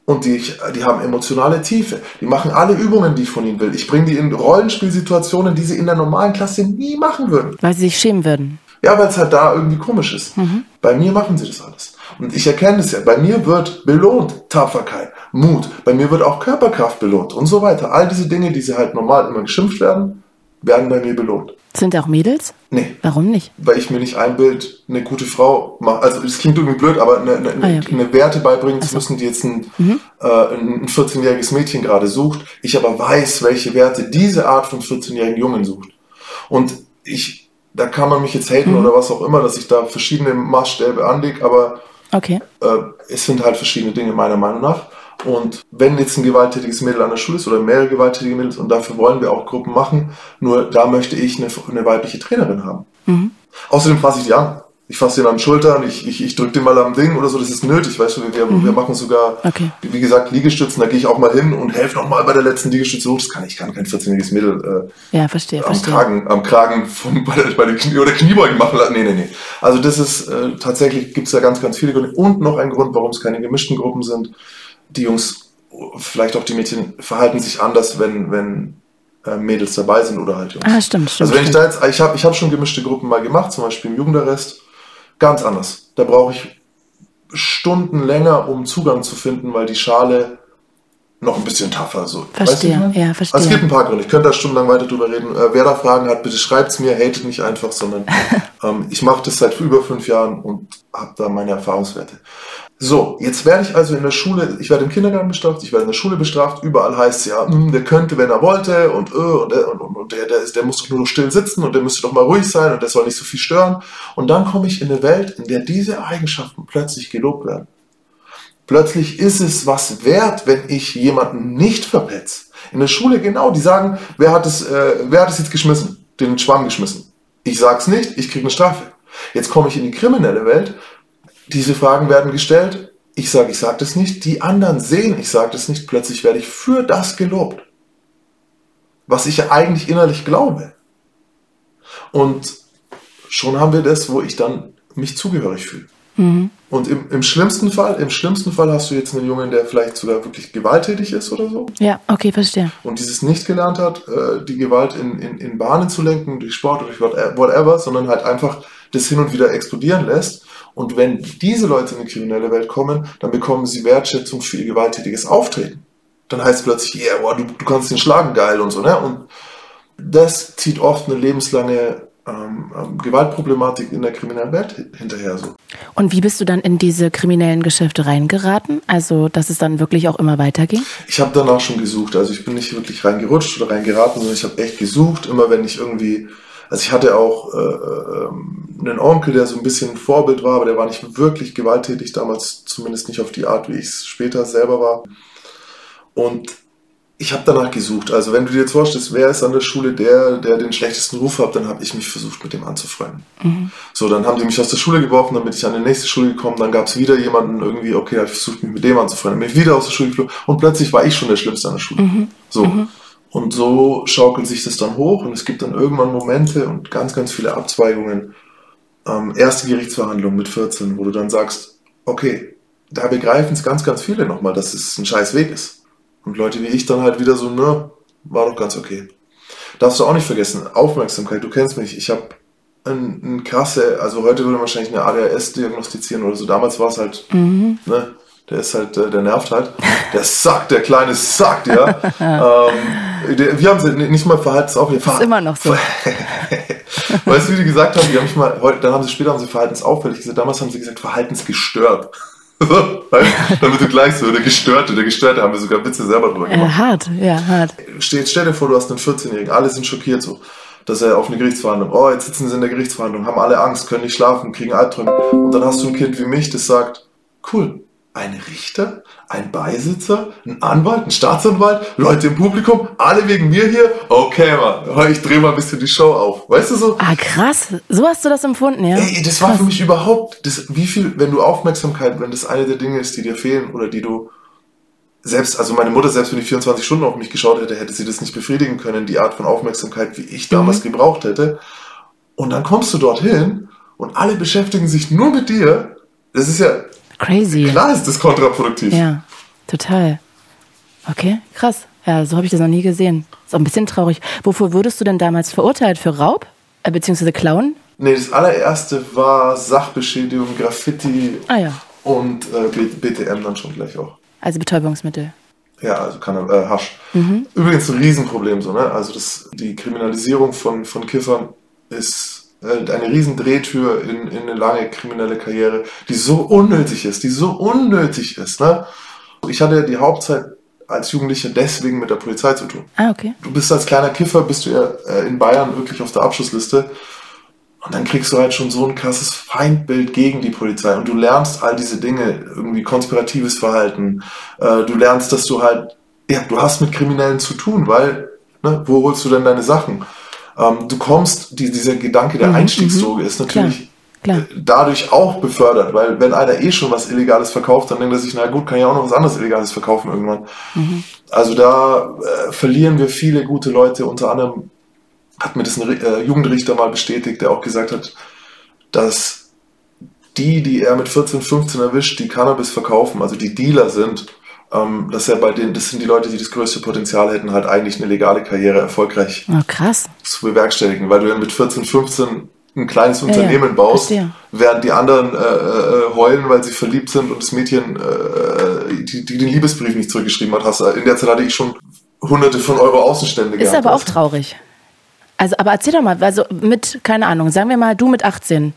Und die, die haben emotionale Tiefe. Die machen alle Übungen, die ich von ihnen will. Ich bringe die in Rollenspielsituationen, die sie in der normalen Klasse nie machen würden. Weil sie sich schämen würden. Ja, weil es halt da irgendwie komisch ist. Mhm. Bei mir machen sie das alles. Und ich erkenne es ja. Bei mir wird belohnt Tapferkeit, Mut. Bei mir wird auch Körperkraft belohnt und so weiter. All diese Dinge, die sie halt normal immer geschimpft werden, werden bei mir belohnt. Sind auch Mädels? Nee. Warum nicht? Weil ich mir nicht einbild, eine gute Frau, also es klingt irgendwie blöd, aber eine, eine, ah, okay. eine Werte beibringen zu so. müssen, die jetzt ein, mhm. äh, ein 14-jähriges Mädchen gerade sucht. Ich aber weiß, welche Werte diese Art von 14-jährigen Jungen sucht. Und ich da kann man mich jetzt haten mhm. oder was auch immer, dass ich da verschiedene Maßstäbe anlege, aber okay. äh, es sind halt verschiedene Dinge meiner Meinung nach. Und wenn jetzt ein gewalttätiges Mädel an der Schule ist oder mehrere gewalttätige Mädels, und dafür wollen wir auch Gruppen machen, nur da möchte ich eine, eine weibliche Trainerin haben. Mhm. Außerdem fasse ich die an. Ich fasse den an den Schultern, ich, ich, ich drücke den mal am Ding oder so, das ist nötig, weißt du, wir, mhm. wir machen sogar, okay. wie gesagt, Liegestützen, da gehe ich auch mal hin und helfe nochmal bei der letzten Liegestütze hoch, das kann ich, kann kein 14-jähriges Mädel äh, ja, verstehe, am, verstehe. Kragen, am Kragen von, bei, der, bei den Knie, oder Kniebeugen machen lassen, nee, nee, nee. Also das ist, äh, tatsächlich gibt es da ganz, ganz viele Gründe und noch ein Grund, warum es keine gemischten Gruppen sind. Die Jungs, vielleicht auch die Mädchen, verhalten sich anders, wenn, wenn äh, Mädels dabei sind oder halt Jungs. Ah, stimmt, stimmt. Also wenn ich da jetzt, ich habe ich hab schon gemischte Gruppen mal gemacht, zum Beispiel im Jugendarrest, ganz anders. Da brauche ich Stunden länger, um Zugang zu finden, weil die Schale noch ein bisschen tougher so. Verstehe, weißt du, ja, verstehe. Also es gibt ein paar Gründe. Ich könnte da stundenlang weiter drüber reden. Äh, wer da Fragen hat, bitte schreibt es mir, hatet nicht einfach, sondern <laughs> ähm, ich mache das seit über fünf Jahren und habe da meine Erfahrungswerte. So, jetzt werde ich also in der Schule, ich werde im Kindergarten bestraft, ich werde in der Schule bestraft, überall heißt es ja, hm, der könnte, wenn er wollte und, äh, und, und, und, und der, der, ist, der muss doch nur noch still sitzen und der müsste doch mal ruhig sein und der soll nicht so viel stören. Und dann komme ich in eine Welt, in der diese Eigenschaften plötzlich gelobt werden. Plötzlich ist es was wert, wenn ich jemanden nicht verpetze. In der Schule genau, die sagen, wer hat es, äh, wer hat es jetzt geschmissen? Den Schwamm geschmissen. Ich sag's nicht, ich kriege eine Strafe. Jetzt komme ich in die kriminelle Welt, diese Fragen werden gestellt. Ich sage, ich sage das nicht. Die anderen sehen, ich sage das nicht. Plötzlich werde ich für das gelobt, was ich ja eigentlich innerlich glaube. Und schon haben wir das, wo ich dann mich zugehörig fühle. Mhm. Und im, im schlimmsten Fall, im schlimmsten Fall hast du jetzt einen Jungen, der vielleicht sogar wirklich gewalttätig ist oder so. Ja, okay, verstehe. Und dieses nicht gelernt hat, äh, die Gewalt in, in, in Bahnen zu lenken, durch Sport oder durch whatever, sondern halt einfach das hin und wieder explodieren lässt und wenn diese Leute in die kriminelle Welt kommen, dann bekommen sie Wertschätzung für ihr gewalttätiges Auftreten. Dann heißt es plötzlich, yeah, wow, du, du kannst den schlagen, geil und so. Ne? Und das zieht oft eine lebenslange ähm, ähm, Gewaltproblematik in der kriminellen Welt hinterher. So. Und wie bist du dann in diese kriminellen Geschäfte reingeraten? Also, dass es dann wirklich auch immer weiterging? Ich habe danach schon gesucht. Also ich bin nicht wirklich reingerutscht oder reingeraten, sondern ich habe echt gesucht, immer wenn ich irgendwie also ich hatte auch äh, äh, einen Onkel, der so ein bisschen ein Vorbild war, aber der war nicht wirklich gewalttätig damals, zumindest nicht auf die Art, wie ich es später selber war. Und ich habe danach gesucht. Also wenn du dir jetzt vorstellst, wer ist an der Schule der, der den schlechtesten Ruf hat, dann habe ich mich versucht, mit dem anzufreunden. Mhm. So, dann haben die mich aus der Schule geworfen, dann bin ich an die nächste Schule gekommen, dann gab es wieder jemanden irgendwie, okay, habe ich versucht, mich mit dem anzufreunden, bin ich wieder aus der Schule geflogen und plötzlich war ich schon der Schlimmste an der Schule. Mhm. So. Mhm. Und so schaukelt sich das dann hoch und es gibt dann irgendwann Momente und ganz, ganz viele Abzweigungen. Ähm, erste Gerichtsverhandlung mit 14, wo du dann sagst, okay, da begreifen es ganz, ganz viele nochmal, dass es ein scheiß Weg ist. Und Leute wie ich dann halt wieder so, ne, war doch ganz okay. Darfst du auch nicht vergessen, Aufmerksamkeit, du kennst mich, ich habe ein, ein krasse, also heute würde man wahrscheinlich eine ADHS diagnostizieren oder so, damals war es halt, mhm. ne, der ist halt, äh, der nervt halt. Der sagt, der kleine sagt, ja. <laughs> ähm, der, wir haben sie nicht mal verhaltensaufwällig. Das ist immer noch so. <laughs> weißt du, wie die gesagt haben? Die haben mich mal, heute, dann haben sie später haben sie verhaltensauffällig gesagt. Damals haben sie gesagt verhaltensgestört. <laughs> Damit du gleich so, der Gestörte, der Gestörte, haben wir sogar Witze selber drüber gemacht. Ja, hart, ja, hart. Stell, stell dir vor, du hast einen 14-Jährigen, alle sind schockiert so, dass er auf eine Gerichtsverhandlung, oh, jetzt sitzen sie in der Gerichtsverhandlung, haben alle Angst, können nicht schlafen, kriegen Albträume. Und dann hast du ein Kind wie mich, das sagt, cool, ein Richter, ein Beisitzer, ein Anwalt, ein Staatsanwalt, Leute im Publikum, alle wegen mir hier. Okay, Mann, ich drehe mal ein bisschen die Show auf. Weißt du so? Ah, krass. So hast du das empfunden, ja? Ey, das krass. war für mich überhaupt, das, wie viel, wenn du Aufmerksamkeit, wenn das eine der Dinge ist, die dir fehlen oder die du selbst, also meine Mutter, selbst wenn die 24 Stunden auf mich geschaut hätte, hätte sie das nicht befriedigen können, die Art von Aufmerksamkeit, wie ich damals mhm. gebraucht hätte. Und dann kommst du dorthin und alle beschäftigen sich nur mit dir. Das ist ja, Crazy. Klar ist das kontraproduktiv. Ja, total. Okay, krass. Ja, so habe ich das noch nie gesehen. Ist auch ein bisschen traurig. Wofür wurdest du denn damals verurteilt? Für Raub? Äh, beziehungsweise Klauen? Nee, das allererste war Sachbeschädigung, Graffiti ah, ja. und äh, BTM dann schon gleich auch. Also Betäubungsmittel. Ja, also kann, äh, Hasch. Mhm. Übrigens ein Riesenproblem so, ne? Also das, die Kriminalisierung von, von Kiffern ist eine riesen Drehtür in, in eine lange kriminelle Karriere, die so unnötig ist, die so unnötig ist. Ne? Ich hatte die Hauptzeit als Jugendlicher deswegen mit der Polizei zu tun. Ah, okay. Du bist als kleiner Kiffer, bist du ja äh, in Bayern wirklich auf der Abschussliste. Und dann kriegst du halt schon so ein krasses Feindbild gegen die Polizei und du lernst all diese Dinge, irgendwie konspiratives Verhalten. Äh, du lernst, dass du halt, ja, du hast mit Kriminellen zu tun, weil, ne, wo holst du denn deine Sachen? Ähm, du kommst, die, dieser Gedanke der mhm, Einstiegsdroge mhm. ist natürlich Klar. Klar. dadurch auch befördert, weil wenn einer eh schon was Illegales verkauft, dann denkt er sich, na gut, kann ich auch noch was anderes Illegales verkaufen irgendwann. Mhm. Also da äh, verlieren wir viele gute Leute, unter anderem hat mir das ein äh, Jugendrichter mal bestätigt, der auch gesagt hat, dass die, die er mit 14, 15 erwischt, die Cannabis verkaufen, also die Dealer sind, ähm, dass er bei denen, das sind die Leute, die das größte Potenzial hätten, halt eigentlich eine legale Karriere erfolgreich oh, krass. zu bewerkstelligen, weil du ja mit 14, 15 ein kleines Unternehmen ja, baust, verstehe. während die anderen äh, äh, heulen, weil sie verliebt sind und das Mädchen, äh, die, die den Liebesbrief nicht zurückgeschrieben hat, hast. In der Zeit hatte ich schon hunderte von Euro Außenstände Ist gehabt. Ist aber auch traurig. Also, aber erzähl doch mal, also mit, keine Ahnung, sagen wir mal, du mit 18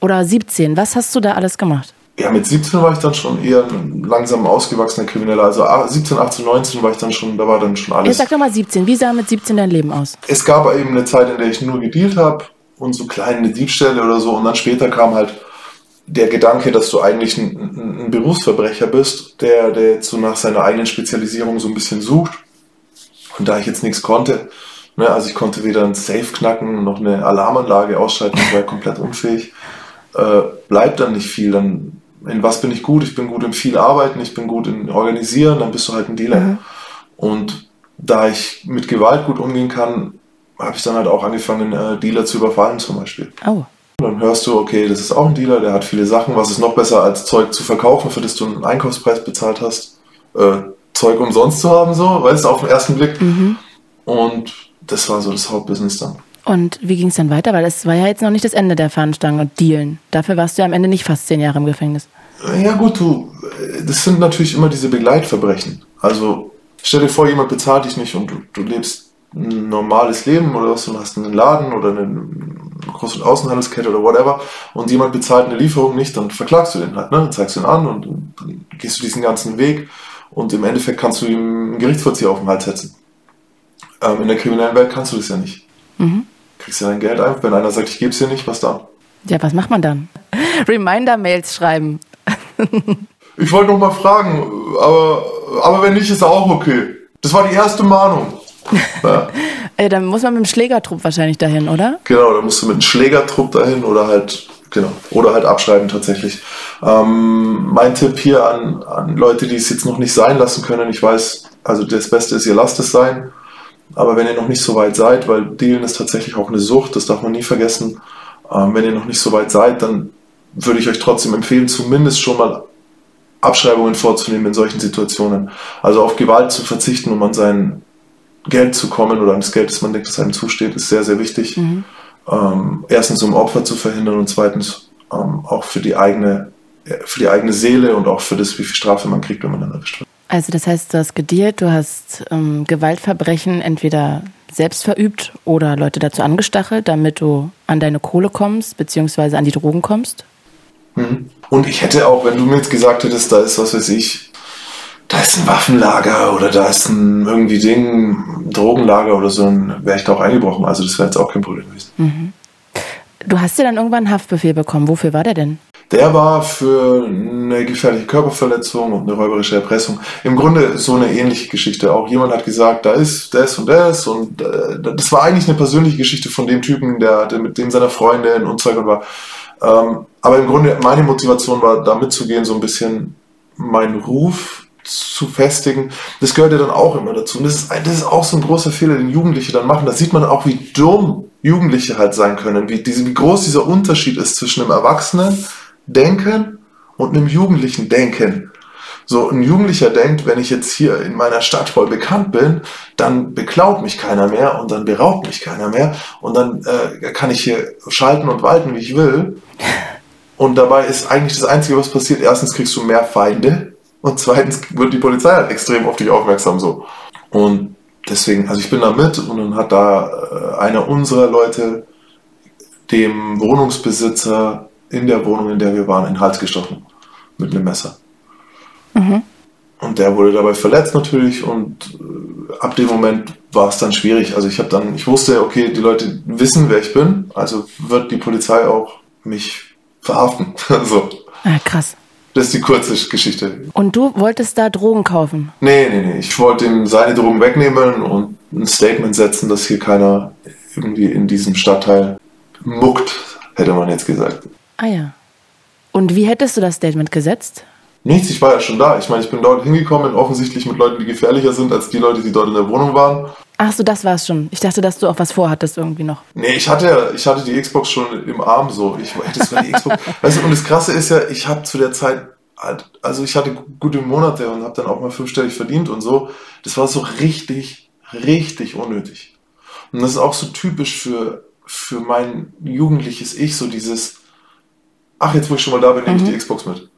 oder 17, was hast du da alles gemacht? Ja, mit 17 war ich dann schon eher ein langsam ausgewachsener Krimineller. Also 17, 18, 19 war ich dann schon, da war dann schon alles. Jetzt sag doch mal 17, wie sah mit 17 dein Leben aus? Es gab eben eine Zeit, in der ich nur gedealt habe und so kleine Diebstähle oder so. Und dann später kam halt der Gedanke, dass du eigentlich ein, ein Berufsverbrecher bist, der, der jetzt so nach seiner eigenen Spezialisierung so ein bisschen sucht. Und da ich jetzt nichts konnte, Ne, also ich konnte weder ein Safe knacken noch eine Alarmanlage ausschalten, ich war komplett unfähig. Äh, bleibt dann nicht viel. Dann in was bin ich gut? Ich bin gut im viel arbeiten, ich bin gut in organisieren, dann bist du halt ein Dealer. Mhm. Und da ich mit Gewalt gut umgehen kann, habe ich dann halt auch angefangen, äh, Dealer zu überfallen zum Beispiel. Oh. Dann hörst du, okay, das ist auch ein Dealer, der hat viele Sachen. Was ist noch besser als Zeug zu verkaufen, für das du einen Einkaufspreis bezahlt hast? Äh, Zeug umsonst zu haben, so, weißt du, auf den ersten Blick. Mhm. Und das war so das Hauptbusiness dann. Und wie ging es dann weiter? Weil das war ja jetzt noch nicht das Ende der Fahnenstangen und Dealen. Dafür warst du ja am Ende nicht fast zehn Jahre im Gefängnis. Ja gut, du, das sind natürlich immer diese Begleitverbrechen. Also stell dir vor, jemand bezahlt dich nicht und du, du lebst ein normales Leben oder was, du hast einen Laden oder eine große Außenhandelskette oder whatever und jemand bezahlt eine Lieferung nicht, dann verklagst du den halt, ne? zeigst ihn an und dann gehst du diesen ganzen Weg und im Endeffekt kannst du ihm einen Gerichtsvollzieher auf den Hals setzen. Ähm, in der kriminellen Welt kannst du das ja nicht. Mhm. Kriegst ja dein Geld ein. Wenn einer sagt, ich gebe es dir nicht, was dann? Ja, was macht man dann? <laughs> Reminder-Mails schreiben. ich wollte noch mal fragen, aber, aber wenn nicht, ist auch okay. Das war die erste Mahnung. <laughs> Ja. ja, dann muss man mit dem Schlägertrupp wahrscheinlich dahin, oder? Genau, dann musst du mit dem Schlägertrupp dahin oder halt, genau, oder halt abschreiben tatsächlich. Ähm, mein Tipp hier an, an Leute, die es jetzt noch nicht sein lassen können, ich weiß, also das Beste ist, ihr lasst es sein. Aber wenn ihr noch nicht so weit seid, weil Dealen ist tatsächlich auch eine Sucht, das darf man nie vergessen, ähm, wenn ihr noch nicht so weit seid, dann würde ich euch trotzdem empfehlen, zumindest schon mal Abschreibungen vorzunehmen in solchen Situationen. Also auf Gewalt zu verzichten, um an sein Geld zu kommen oder an das Geld, das man denkt, das einem zusteht, ist sehr, sehr wichtig. Mhm. Ähm, erstens, um Opfer zu verhindern und zweitens ähm, auch für die eigene, für die eigene Seele und auch für das, wie viel Strafe man kriegt, wenn man dann erwischt wird. Also das heißt, du hast gedealt, du hast ähm, Gewaltverbrechen entweder selbst verübt oder Leute dazu angestachelt, damit du an deine Kohle kommst, beziehungsweise an die Drogen kommst? Mhm. Und ich hätte auch, wenn du mir jetzt gesagt hättest, da ist, was weiß ich, da ist ein Waffenlager oder da ist ein irgendwie Ding, ein Drogenlager oder so, dann wäre ich da auch eingebrochen. Also das wäre jetzt auch kein Problem gewesen. Mhm. Du hast ja dann irgendwann einen Haftbefehl bekommen. Wofür war der denn? Der war für eine gefährliche Körperverletzung und eine räuberische Erpressung. Im Grunde so eine ähnliche Geschichte. Auch jemand hat gesagt, da ist das und das und äh, das war eigentlich eine persönliche Geschichte von dem Typen, der, der mit dem seiner Freundin und Zeug und war. Ähm, aber im Grunde meine Motivation war, da mitzugehen, so ein bisschen meinen Ruf zu festigen. Das gehört ja dann auch immer dazu. Und das ist, das ist auch so ein großer Fehler, den Jugendliche dann machen. Da sieht man auch, wie dumm Jugendliche halt sein können, wie, diese, wie groß dieser Unterschied ist zwischen einem Erwachsenen Denken und einem jugendlichen Denken. So ein Jugendlicher denkt, wenn ich jetzt hier in meiner Stadt voll bekannt bin, dann beklaut mich keiner mehr und dann beraubt mich keiner mehr und dann äh, kann ich hier schalten und walten, wie ich will. Und dabei ist eigentlich das Einzige, was passiert, erstens kriegst du mehr Feinde und zweitens wird die Polizei halt extrem auf dich aufmerksam so. Und deswegen, also ich bin da mit und dann hat da äh, einer unserer Leute dem Wohnungsbesitzer in der Wohnung, in der wir waren, in den Hals gestochen. Mit einem Messer. Mhm. Und der wurde dabei verletzt natürlich und äh, ab dem Moment war es dann schwierig. Also ich habe dann, ich wusste, okay, die Leute wissen, wer ich bin, also wird die Polizei auch mich verhaften. <laughs> so. Ah, krass. Das ist die kurze Geschichte. Und du wolltest da Drogen kaufen? Nee, nee, nee. Ich wollte ihm seine Drogen wegnehmen und ein Statement setzen, dass hier keiner irgendwie in diesem Stadtteil muckt, hätte man jetzt gesagt. Ah ja. Und wie hättest du das Statement gesetzt? Nichts, ich war ja schon da. Ich meine, ich bin dort hingekommen, offensichtlich mit Leuten, die gefährlicher sind als die Leute, die dort in der Wohnung waren. Ach so, das war's schon. Ich dachte, dass du auch was vorhattest irgendwie noch. Nee, ich hatte ja, ich hatte die Xbox schon im Arm so. Ich, das war die Xbox. <laughs> weißt du, und das Krasse ist ja, ich habe zu der Zeit, halt, also ich hatte gute Monate und habe dann auch mal fünfstellig verdient und so. Das war so richtig, richtig unnötig. Und das ist auch so typisch für, für mein jugendliches Ich, so dieses, ach, jetzt wo ich schon mal da bin, nehme ich die mhm. Xbox mit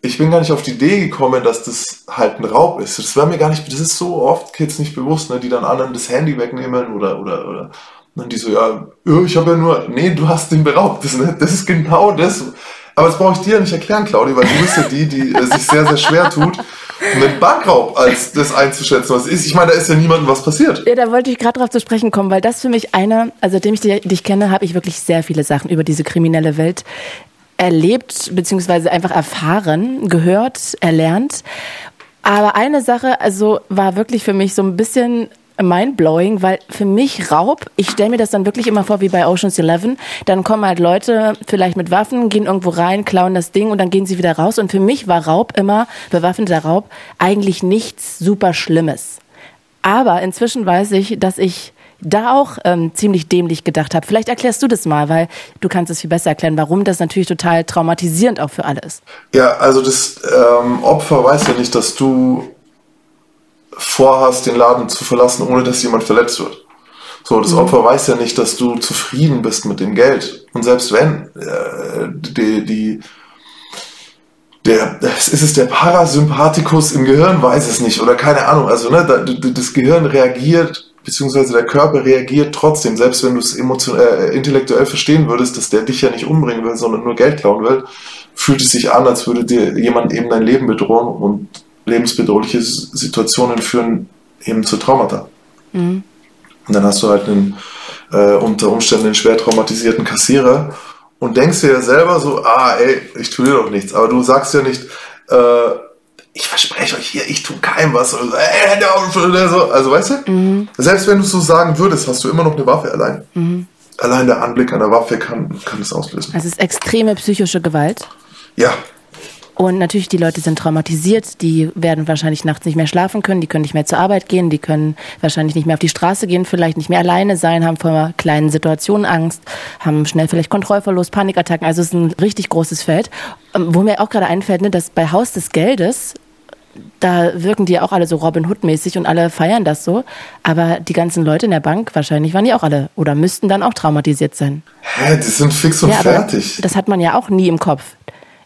ich bin gar nicht auf die Idee gekommen, dass das halt ein Raub ist. Das war mir gar nicht, das ist so oft Kids nicht bewusst, ne, die dann anderen das Handy wegnehmen oder, oder, oder, und die so, ja, ich habe ja nur, nee, du hast den beraubt. Das, ne, das ist genau das. Aber das brauche ich dir ja nicht erklären, Claudia, weil du bist ja die, die äh, sich sehr, sehr schwer tut, mit Bankraub als das einzuschätzen, was ist. Ich meine, da ist ja niemandem was passiert. Ja, da wollte ich gerade drauf zu sprechen kommen, weil das für mich eine, also seitdem ich dich kenne, habe ich wirklich sehr viele Sachen über diese kriminelle Welt erlebt, beziehungsweise einfach erfahren, gehört, erlernt. Aber eine Sache, also war wirklich für mich so ein bisschen mindblowing, weil für mich Raub, ich stelle mir das dann wirklich immer vor wie bei Ocean's Eleven, dann kommen halt Leute vielleicht mit Waffen, gehen irgendwo rein, klauen das Ding und dann gehen sie wieder raus. Und für mich war Raub immer, bewaffneter Raub, eigentlich nichts super Schlimmes. Aber inzwischen weiß ich, dass ich da auch ähm, ziemlich dämlich gedacht habe. Vielleicht erklärst du das mal, weil du kannst es viel besser erklären, warum das natürlich total traumatisierend auch für alle ist. Ja, also das ähm, Opfer weiß ja nicht, dass du vorhast, den Laden zu verlassen, ohne dass jemand verletzt wird. So, das mhm. Opfer weiß ja nicht, dass du zufrieden bist mit dem Geld. Und selbst wenn äh, die, die der, ist es der Parasympathikus im Gehirn, weiß es nicht oder keine Ahnung. Also ne, das Gehirn reagiert beziehungsweise der Körper reagiert trotzdem, selbst wenn du es äh, intellektuell verstehen würdest, dass der dich ja nicht umbringen will, sondern nur Geld klauen will, fühlt es sich an, als würde dir jemand eben dein Leben bedrohen und lebensbedrohliche Situationen führen eben zu Traumata. Mhm. Und dann hast du halt einen äh, unter Umständen einen schwer traumatisierten Kassierer und denkst dir ja selber so, ah, ey, ich tue dir doch nichts. Aber du sagst ja nicht, äh, ich verspreche euch hier, ich tue keinem was. Oder so. Also weißt du, mhm. selbst wenn du es so sagen würdest, hast du immer noch eine Waffe allein. Mhm. Allein der Anblick einer Waffe kann, kann das auslösen. Also es ist extreme psychische Gewalt. Ja, und natürlich, die Leute sind traumatisiert, die werden wahrscheinlich nachts nicht mehr schlafen können, die können nicht mehr zur Arbeit gehen, die können wahrscheinlich nicht mehr auf die Straße gehen, vielleicht nicht mehr alleine sein, haben vor kleinen Situationen Angst, haben schnell vielleicht Kontrollverlust, Panikattacken. Also es ist ein richtig großes Feld. Ähm, wo mir auch gerade einfällt, ne, dass bei Haus des Geldes da wirken die auch alle so Robin Hood-mäßig und alle feiern das so. Aber die ganzen Leute in der Bank, wahrscheinlich waren die auch alle oder müssten dann auch traumatisiert sein. Hä, die sind fix und ja, fertig. Das hat man ja auch nie im Kopf.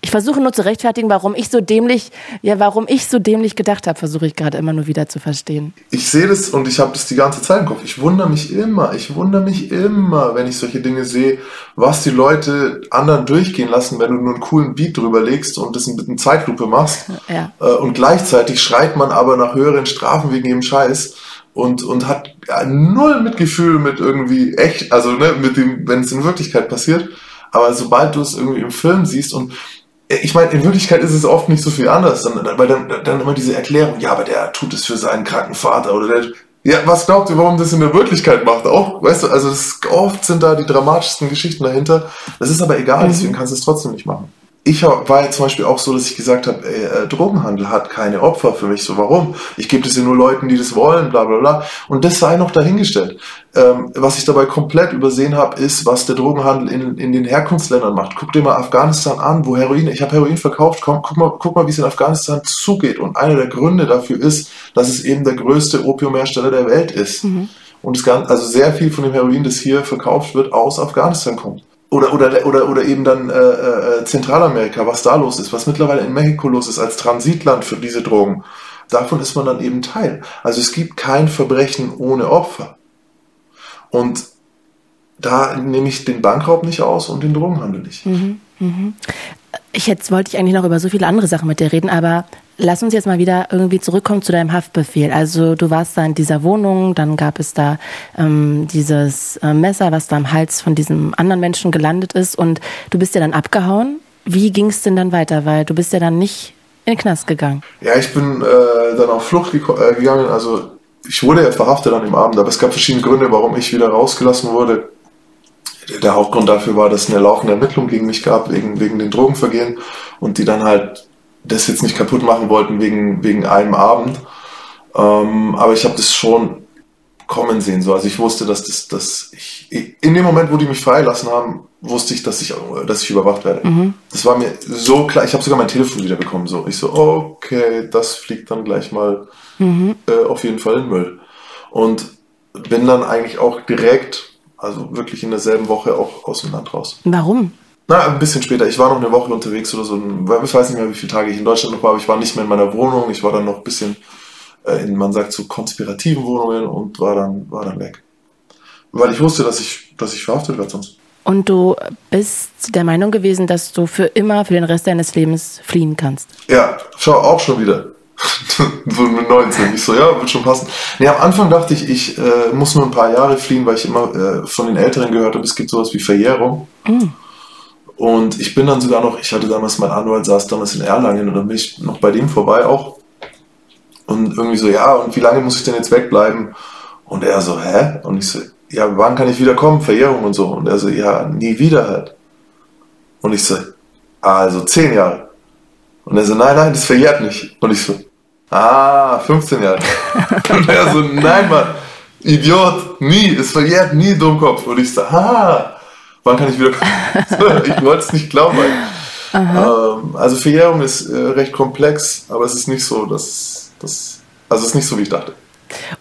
Ich versuche nur zu rechtfertigen, warum ich so dämlich, ja, warum ich so dämlich gedacht habe, versuche ich gerade immer nur wieder zu verstehen. Ich sehe das und ich habe das die ganze Zeit im Kopf. Ich wundere mich immer, ich wundere mich immer, wenn ich solche Dinge sehe, was die Leute anderen durchgehen lassen, wenn du nur einen coolen Beat drüber legst und das mit einer Zeitlupe machst. Ja. Äh, und gleichzeitig schreit man aber nach höheren Strafen wegen dem Scheiß und, und hat null Mitgefühl mit irgendwie echt, also ne, mit dem, wenn es in Wirklichkeit passiert. Aber sobald du es irgendwie im Film siehst und ich meine, in Wirklichkeit ist es oft nicht so viel anders, weil dann, dann immer diese Erklärung, ja, aber der tut es für seinen kranken Vater oder der, ja, was glaubt ihr, warum das in der Wirklichkeit macht? Auch, weißt du, also das, oft sind da die dramatischsten Geschichten dahinter. Das ist aber egal, mhm. deswegen kannst du es trotzdem nicht machen ich war jetzt zum Beispiel auch so, dass ich gesagt habe, ey, äh, Drogenhandel hat keine Opfer für mich. So, warum? Ich gebe das ja nur Leuten, die das wollen, bla bla bla. Und das sei noch dahingestellt. Ähm, was ich dabei komplett übersehen habe, ist, was der Drogenhandel in, in den Herkunftsländern macht. Guck dir mal Afghanistan an, wo Heroin, ich habe Heroin verkauft, komm, guck mal, guck mal, wie es in Afghanistan zugeht. Und einer der Gründe dafür ist, dass es eben der größte Opiumhersteller der Welt ist. Mhm. Und es kann, also sehr viel von dem Heroin, das hier verkauft wird, aus Afghanistan kommt oder, oder, oder, oder eben dann äh, äh, Zentralamerika, was da los ist, was mittlerweile in Mexiko los ist als Transitland für diese Drogen. Davon ist man dann eben Teil. Also es gibt kein Verbrechen ohne Opfer. Und da nehme ich den Bankraub nicht aus und den Drogenhandel nicht. Mhm, mh. Ich jetzt wollte ich eigentlich noch über so viele andere Sachen mit dir reden, aber Lass uns jetzt mal wieder irgendwie zurückkommen zu deinem Haftbefehl. Also du warst da in dieser Wohnung, dann gab es da ähm, dieses äh, Messer, was da am Hals von diesem anderen Menschen gelandet ist und du bist ja dann abgehauen. Wie ging es denn dann weiter? Weil du bist ja dann nicht in den Knast gegangen. Ja, ich bin äh, dann auf Flucht äh, gegangen. Also ich wurde ja verhaftet an dem Abend, aber es gab verschiedene Gründe, warum ich wieder rausgelassen wurde. Der Hauptgrund dafür war, dass es eine laufende Ermittlung gegen mich gab, wegen, wegen den Drogenvergehen und die dann halt das jetzt nicht kaputt machen wollten wegen, wegen einem Abend. Ähm, aber ich habe das schon kommen sehen. So. Also ich wusste, dass das, dass ich in dem Moment, wo die mich freilassen haben, wusste ich, dass ich, dass ich überwacht werde. Mhm. Das war mir so klar. Ich habe sogar mein Telefon wieder bekommen. So. Ich so, okay, das fliegt dann gleich mal mhm. äh, auf jeden Fall in Müll. Und bin dann eigentlich auch direkt, also wirklich in derselben Woche auch aus dem Land raus. Warum? Na, ein bisschen später. Ich war noch eine Woche unterwegs oder so. Ich weiß nicht mehr, wie viele Tage ich in Deutschland noch war, aber ich war nicht mehr in meiner Wohnung. Ich war dann noch ein bisschen äh, in, man sagt, so konspirativen Wohnungen und war dann, war dann weg. Weil ich wusste, dass ich, dass ich verhaftet werde sonst. Und du bist der Meinung gewesen, dass du für immer, für den Rest deines Lebens fliehen kannst? Ja, schau, auch schon wieder. <laughs> so mit 19. Ich so, ja, wird schon passen. Nee, am Anfang dachte ich, ich äh, muss nur ein paar Jahre fliehen, weil ich immer äh, von den Älteren gehört habe, es gibt sowas wie Verjährung. Mm. Und ich bin dann sogar noch, ich hatte damals, mein Anwalt saß damals in Erlangen und dann bin ich noch bei dem vorbei auch. Und irgendwie so, ja, und wie lange muss ich denn jetzt wegbleiben? Und er so, hä? Und ich so, ja, wann kann ich wieder kommen? Verjährung und so. Und er so, ja, nie wieder halt. Und ich so, also zehn Jahre. Und er so, nein, nein, das verjährt nicht. Und ich so, ah, 15 Jahre. <laughs> und er so, nein, Mann, Idiot, nie, es verjährt nie, Dummkopf. Und ich so, ah, wann kann ich wieder kommen? <laughs> ich wollte es nicht glauben. Ähm, also Verjährung ist äh, recht komplex, aber es ist nicht so, dass das, also es ist nicht so, wie ich dachte.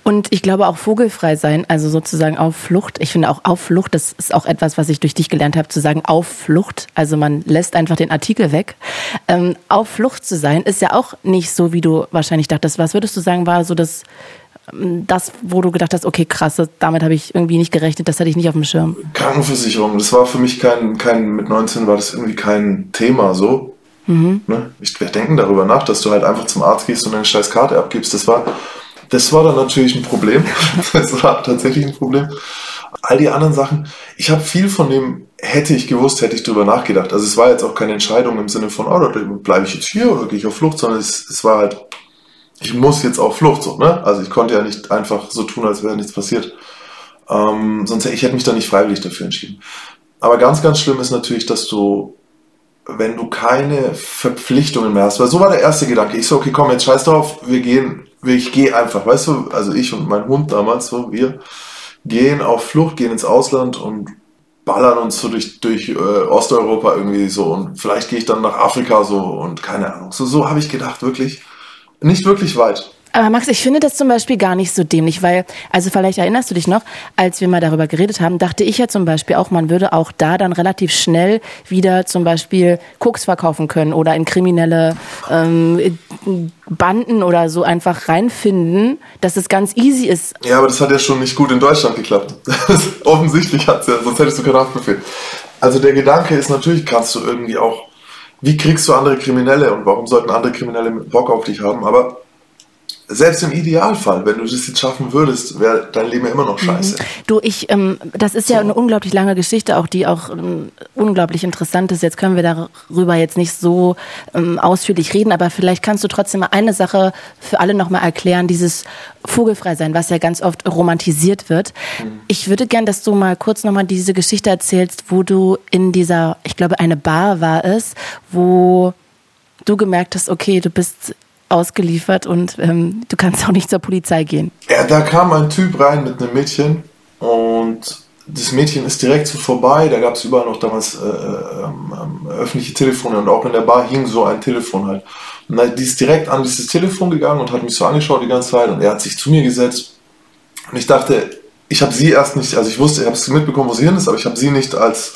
Und ich glaube auch vogelfrei sein, also sozusagen auf Flucht. Ich finde auch auf Flucht, das ist auch etwas, was ich durch dich gelernt habe, zu sagen auf Flucht. Also man lässt einfach den Artikel weg. Ähm, auf Flucht zu sein ist ja auch nicht so, wie du wahrscheinlich dachtest. Was würdest du sagen, war so das, das, wo du gedacht hast, okay, krass, damit habe ich irgendwie nicht gerechnet, das hatte ich nicht auf dem Schirm. Krankenversicherung, das war für mich kein, kein, mit 19 war das irgendwie kein Thema so. Mhm. Ne? Ich, wir denken darüber nach, dass du halt einfach zum Arzt gehst und eine scheiß Karte abgibst. Das war, das war dann natürlich ein Problem. <laughs> das war tatsächlich ein Problem. All die anderen Sachen, ich habe viel von dem, hätte ich gewusst, hätte ich darüber nachgedacht. Also es war jetzt auch keine Entscheidung im Sinne von, oh, bleibe ich jetzt hier oder gehe ich auf Flucht, sondern es, es war halt, ich muss jetzt auf Flucht so, ne? Also ich konnte ja nicht einfach so tun, als wäre nichts passiert. Ähm, sonst ich hätte mich da nicht freiwillig dafür entschieden. Aber ganz, ganz schlimm ist natürlich, dass du wenn du keine Verpflichtungen mehr hast. Weil so war der erste Gedanke. Ich so, okay, komm, jetzt scheiß drauf, wir gehen, ich gehe einfach, weißt du, also ich und mein Hund damals, so, wir gehen auf Flucht, gehen ins Ausland und ballern uns so durch, durch äh, Osteuropa irgendwie so und vielleicht gehe ich dann nach Afrika so und keine Ahnung. So, so habe ich gedacht, wirklich. Nicht wirklich weit. Aber Max, ich finde das zum Beispiel gar nicht so dämlich, weil, also vielleicht erinnerst du dich noch, als wir mal darüber geredet haben, dachte ich ja zum Beispiel auch, man würde auch da dann relativ schnell wieder zum Beispiel Koks verkaufen können oder in kriminelle ähm, Banden oder so einfach reinfinden, dass es ganz easy ist. Ja, aber das hat ja schon nicht gut in Deutschland geklappt. <laughs> Offensichtlich hat es ja, sonst hättest du keinen Haftbefehl. Also der Gedanke ist natürlich, kannst du irgendwie auch, wie kriegst du andere Kriminelle und warum sollten andere Kriminelle Bock auf dich haben, aber selbst im Idealfall, wenn du das jetzt schaffen würdest, wäre dein Leben ja immer noch mhm. scheiße. Mhm. Du, ich, ähm, das ist ja eine unglaublich lange Geschichte, auch die auch ähm, unglaublich interessant ist. Jetzt können wir darüber jetzt nicht so ähm, ausführlich reden, aber vielleicht kannst du trotzdem mal eine Sache für alle nochmal erklären, dieses Vogelfrei sein, was ja ganz oft romantisiert wird. Mhm. Ich würde gern, dass du mal kurz nochmal diese Geschichte erzählst, wo du in dieser, ich glaube, eine Bar war es, wo du gemerkt hast, okay, du bist ausgeliefert und ähm, du kannst auch nicht zur Polizei gehen. Ja, da kam ein Typ rein mit einem Mädchen und das Mädchen ist direkt so vorbei. Da gab es überall noch damals äh, ähm, ähm, öffentliche Telefone und auch in der Bar hing so ein Telefon halt. Und die ist direkt an dieses Telefon gegangen und hat mich so angeschaut die ganze Zeit und er hat sich zu mir gesetzt. Und ich dachte, ich habe sie erst nicht, also ich wusste, ich habe es mitbekommen, wo sie hin ist, aber ich habe sie nicht als,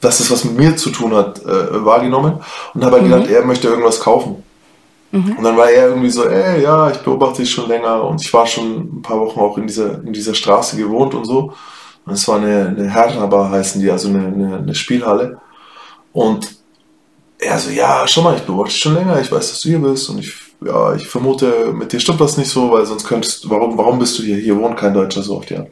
dass das was mit mir zu tun hat, äh, wahrgenommen und habe halt mhm. gedacht, er möchte irgendwas kaufen. Mhm. Und dann war er irgendwie so, ey, ja, ich beobachte dich schon länger und ich war schon ein paar Wochen auch in dieser, in dieser Straße gewohnt und so. Und es war eine, eine Herrenbar heißen die, also eine, eine, eine Spielhalle. Und er so, ja, schon mal, ich beobachte dich schon länger, ich weiß, dass du hier bist und ich ja, ich vermute, mit dir stimmt das nicht so, weil sonst könntest, warum, warum bist du hier? Hier wohnt kein Deutscher so die Art.